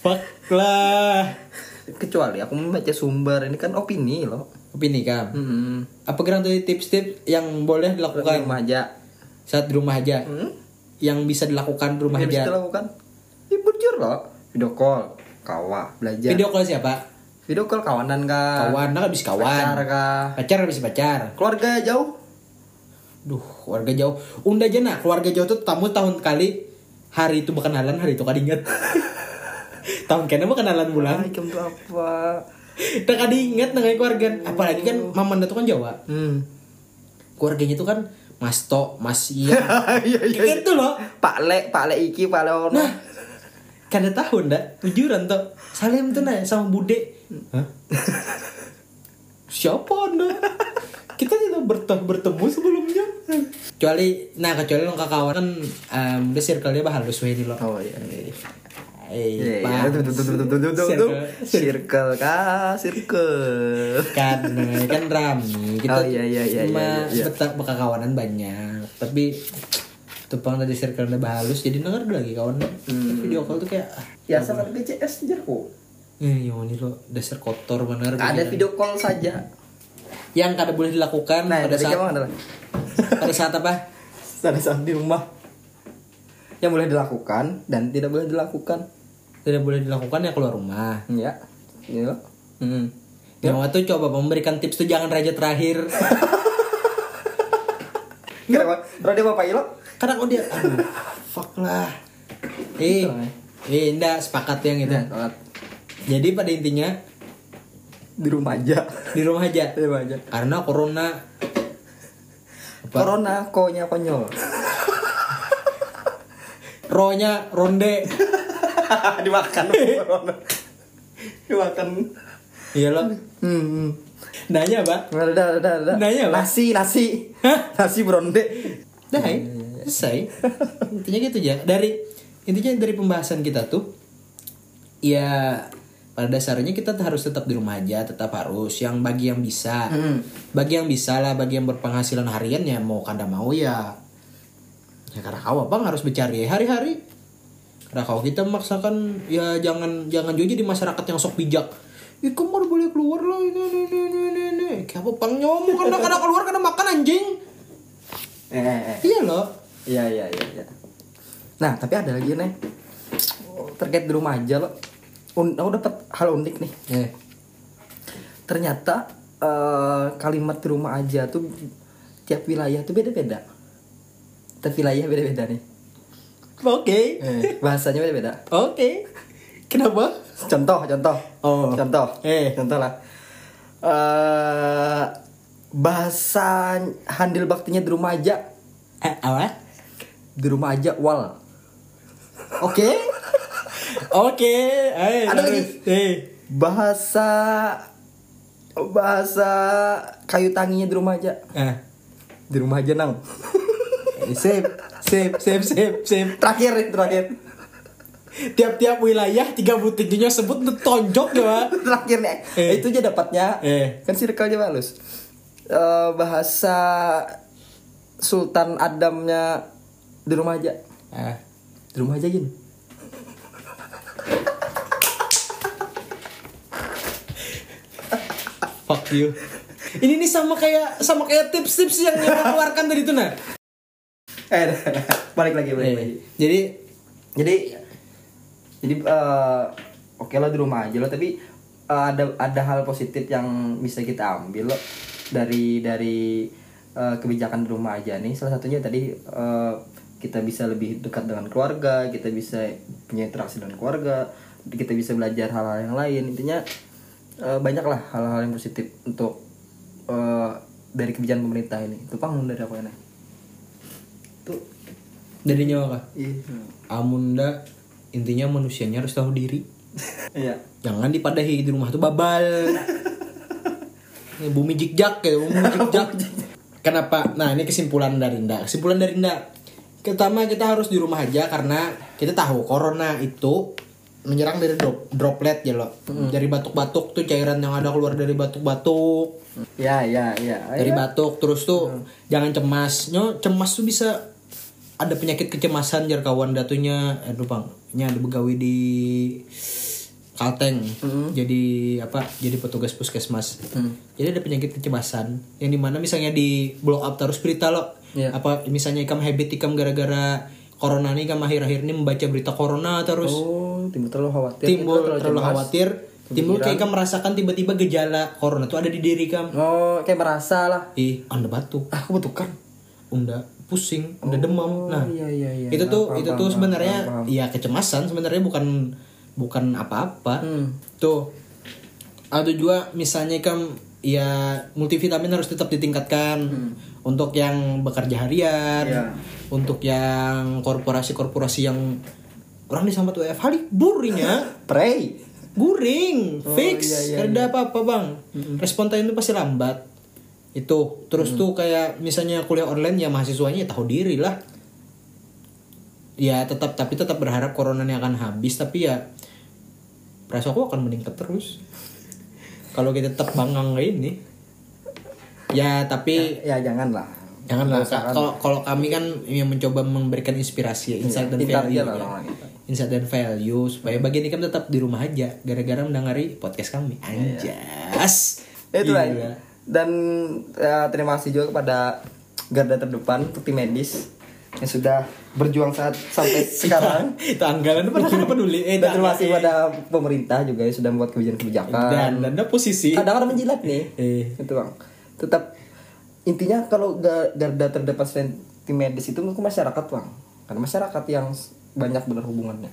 Fuck lah Kecuali aku membaca sumber ini kan opini loh. Opini kam Hmm. Apa kira tuh tips-tips yang boleh Di dilakukan rumah aja. saat di rumah aja Hmm? Yang bisa dilakukan di rumah Yang bisa aja dilakukan. Ya loh. Video call, kawa, belajar. Video call siapa? Video call kawanan kah? Kawan, nah bisa kawan Pacar kah? Pacar bisa pacar Keluarga jauh? Duh, keluarga jauh Unda aja nak, keluarga jauh tuh tamu tahun kali Hari itu berkenalan, hari itu kan inget Tahun kena berkenalan bulan Ay, apa? Tak ada inget dengan keluarga Apalagi kan mamanda tuh kan Jawa Hmm. keluarganya tuh kan Mas To, Mas Iya. Iya Kayak gitu loh. Pak Le, Pak Le iki, Pak Le ono. Nah, kan ada tahun dah, jujuran tuh. Salim tuh nah sama Bude. Hah? Siapa anda? Kita tidak bertemu sebelumnya. Kecuali, nah kecuali lo kawan kan, um, udah circle-nya bah halus weh lo. Oh iya. iya. Eh, Iya, Pak. Tuh, tuh, tuh, tuh, tuh, tuh, tuh, tuh. Circle. Circle kah? Circle. kan eh, kan rame kita Oh, iya, iya, iya, cuma iya, iya. betah kawanan banyak tapi tupang tadi circle udah halus jadi denger lagi kawan Hmm. video call tuh kayak ah, Biasa kan BCS jarko. eh yang ini lo dasar kotor bener Ada video call saja. Yang kada boleh dilakukan Nah, pada saat pada saat apa pada saat di rumah. Yang boleh dilakukan dan tidak boleh dilakukan. tidak boleh dilakukan ya keluar rumah Ya. Iya. Hmm. yang waktu coba memberikan tips tuh jangan raja terakhir Kenapa? Rode Bapak Ilo? karena kok dia aduh fuck lah eh Gitu, eh. eh enggak sepakat yang itu Nah, jadi pada intinya di rumah aja. di rumah aja Di rumah aja. karena corona apa Corona konya konyol. rohnya ronde Dimakan corona. Dimakan. iya lo Hmm. nanya pak. Nanya, Pak? Nasi, nasi. Hah? Nasi bronde. dah ya, selesai intinya gitu aja dari intinya dari pembahasan kita tuh ya pada dasarnya kita harus tetap di rumah aja tetap harus yang bagi yang bisa Hmm. bagi yang bisa lah bagi yang berpenghasilan harian ya mau kada mau ya ya karena kau bang harus bercari hari-hari karena kalau kita memaksakan ya jangan jangan juga jadi masyarakat yang sok bijak Ih, kamu boleh keluar lah ini ini ini ini ini ini kayak apa pang nyomong karena kada keluar karena makan anjing Eh, eh, eh. iya loh Iya, iya, iya, iya. Nah, tapi ada lagi nih. Terkait di rumah aja loh. Un aku dapat hal unik nih. eh Ternyata eh, kalimat di rumah aja tuh tiap wilayah tuh beda-beda. Tiap wilayah beda-beda nih. oke Eh, bahasanya beda-beda. oke kenapa Contoh, contoh. Oh. Contoh. Eh. Contoh lah. Eh bahasa handil baktinya di rumah aja. eh, apa Di rumah aja wal. oke oke eh Ada terus. eh Bahasa bahasa kayu tanginya di rumah aja. eh di rumah aja nang Eh, sip, sip, sip, sip, sip. terakhir terakhir Tiap-tiap wilayah tiga butiknya sebut tuh tonjok ya. terakhir nih Eh. itu aja dapatnya Eh. kan circle-nya halus Eh, bahasa Sultan Adamnya di rumah aja Ah, di rumah aja gini fuck you. Ini nih sama kayak sama kayak tips-tips yang yang lo keluarkan tadi tuh nah. eh balik lagi balik Eh, lagi jadi jadi jadi eh, oke lo di rumah aja lo tapi eh, ada ada hal positif yang bisa kita ambil lo dari dari eh, kebijakan di rumah aja nih salah satunya tadi eh, kita bisa lebih dekat dengan keluarga kita bisa punya interaksi dengan keluarga kita bisa belajar hal-hal yang lain intinya eh, banyak lah hal-hal yang positif untuk eh, dari kebijakan pemerintah ini itu pang dari apa ini tuh dari nyawa kah? iya Amunda intinya manusianya harus tahu diri. iya Jangan dipadahi di rumah tuh babal. Bumi jikjak ya, bumi jikjak. Kenapa? Nah ini kesimpulan dari Nda. Kesimpulan dari Nda. Pertama kita harus di rumah aja karena kita tahu corona itu menyerang dari drop, droplet ya loh. Dari batuk-batuk tuh cairan yang ada keluar dari batuk-batuk. ya ya ya Dari batuk terus tuh jangan cemas. Nyo cemas tuh bisa ada penyakit kecemasan jar kawan datunya aduh bang nya ada begawi di Kalteng jadi apa jadi petugas puskesmas jadi ada penyakit kecemasan yang di mana misalnya di blow up terus berita lo Iya. apa misalnya ikam habit ikam gara-gara corona nih ikam akhir-akhir ini membaca berita corona terus Oh, timbul terlalu khawatir. timbul terlalu, cemas. khawatir timbul kayak ikam merasakan tiba-tiba gejala corona tuh ada di diri kam Oh, kayak merasa lah. ih anda batuk Ah, aku betukan. unda pusing unda demam nah iya, iya, iya. itu Nah, tuh paham, itu paham, tuh sebenarnya ya kecemasan sebenarnya bukan bukan apa-apa. Hmm. tuh ada juga misalnya kan ya multivitamin harus tetap ditingkatkan. Untuk yang bekerja harian Hmm. Iya. untuk yang korporasi-korporasi yang orang disambat WFH di buringnya Pray. guring fix iya, iya, Karena ada apa-apa bang. Respon time itu pasti lambat. Itu terus tuh kayak misalnya kuliah online ya mahasiswanya ya tahu diri lah. Ya tetap tapi tetap berharap corona ini akan habis. Tapi ya aku akan meningkat terus kalau kita tetap bangang kayak ini ya tapi Ya jangan lah. Janganlah Kak. kalau kalau kami kan yang mencoba memberikan inspirasi ya, insight dan pintar value lah ya. Insight dan value supaya bagian ini kan tetap di rumah aja gara-gara mendengari podcast kami. Anjas. Itu lah. Dan ya, terima kasih juga kepada garda terdepan tim medis yang sudah berjuang saat sampai sekarang. itu anggaran itu padahal peduli. Eh, Dan terima kasih eh. kepada pemerintah juga yang sudah membuat kebijakan-kebijakan. dan dan ada posisi. kadang ada menjilat nih Eh. itu bang tetap intinya kalau ga- garda terdepan tim medis itu ke masyarakat bang karena masyarakat yang banyak benar hubungannya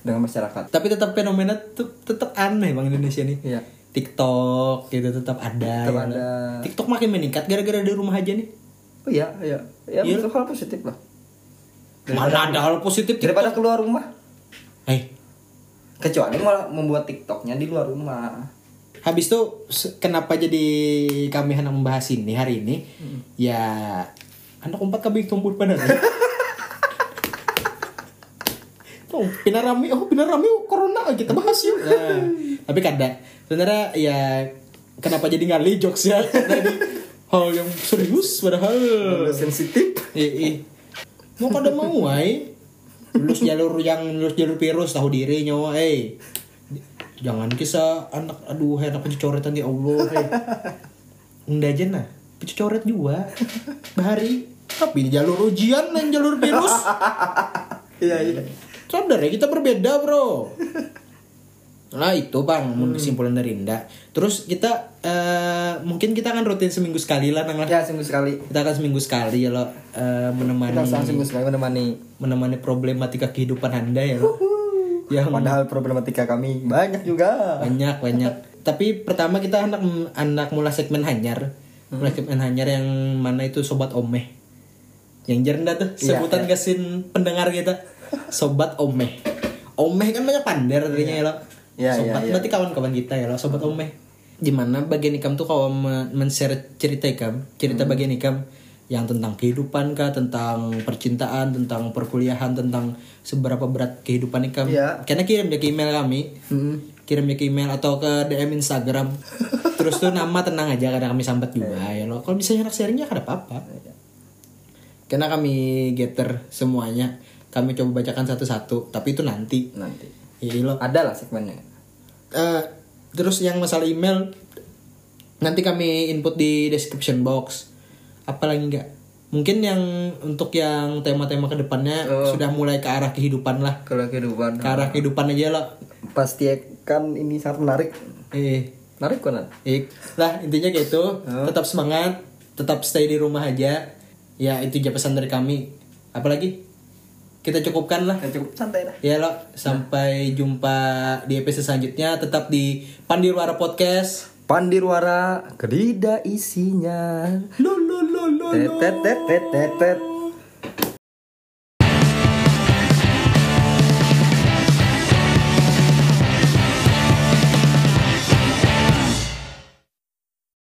dengan masyarakat Tapi tetap fenomena tetap aneh bang Indonesia nih. Iya. TikTok gitu tetap ada. Tetap ya. ada. TikTok makin meningkat gara-gara di rumah aja nih. oh iya iya ya itu hal positif lah Mana ada hal positif TikTok? daripada keluar rumah Eh, kecuali malah membuat tiktoknya di luar rumah Habis itu kenapa jadi kami hendak membahas ini hari ini? Ya anak empat kami tumbuh pada Oh, pinarami, oh pinarami oh, corona kita bahas yuk. Nah, tapi kada. Sebenarnya ya kenapa jadi ngali jokes ya? Tadi hal yang serius padahal. sensitif Eh, eh. Mau kada mau ay. Lulus jalur yang lulus jalur virus tahu diri nyawa eh. Jangan kisah anak aduh anak pencoretan ya Allah eh. Enggak aja nah. Pencoret juga. Bahari tapi jalur ujian dan jalur virus. iya iya Sadar ya kita berbeda bro Nah itu bang mungkin kesimpulan dari Indah. Terus kita eh, Mungkin kita akan rutin seminggu sekali lah Nang lah. Ya seminggu sekali. Kita akan seminggu sekali ya lo eh, Menemani kita seminggu sekali menemani menemani problematika kehidupan anda ya loh. yang padahal problematika kami banyak juga. Banyak banyak. Tapi pertama kita anak anak mulai segmen hanyar. Mulai segmen hanyar yang mana itu sobat omeh. Yang jarang dah tuh Iya, sebutan gasin pendengar kita. Sobat omeh. Omeh kan banyak pander artinya ya lo Iya, sobat iya, iya. berarti kawan-kawan kita ya lo sobat omeh di mana bagian ikam tuh kalau men- men-share cerita ikam cerita Hmm. bagian ikam yang tentang kehidupan kah tentang percintaan tentang perkuliahan tentang seberapa berat kehidupan ini kami Iya. karena kirim ya ke email kami Hmm. kirim ya ke email atau ke DM Instagram terus tuh nama tenang aja karena kami sambat juga ya lo kalau misalnya anak sharingnya ada apa-apa karena kami getter semuanya kami coba bacakan satu-satu tapi itu nanti Nanti. Ya lo Ada lah segmennya. Eh, terus yang masalah email nanti kami input di description box apalagi enggak mungkin yang untuk yang tema-tema ke depannya Oh. sudah mulai ke arah kehidupan lah Kalau kehidupan. ke arah kehidupan aja lo Pasti kan ini sangat menarik. eh Menarik kan? Ik. Lah intinya kayak itu Tetap semangat Tetap stay di rumah aja Ya itu aja pesan dari kami Apalagi Kita cukupkan lah Ya, cukup santai lah. Ya lo Sampai jumpa di episode selanjutnya Tetap di Pandirwara Podcast Pandirwara kedida isinya. Lo lo lo lo tet tet tet tet tet.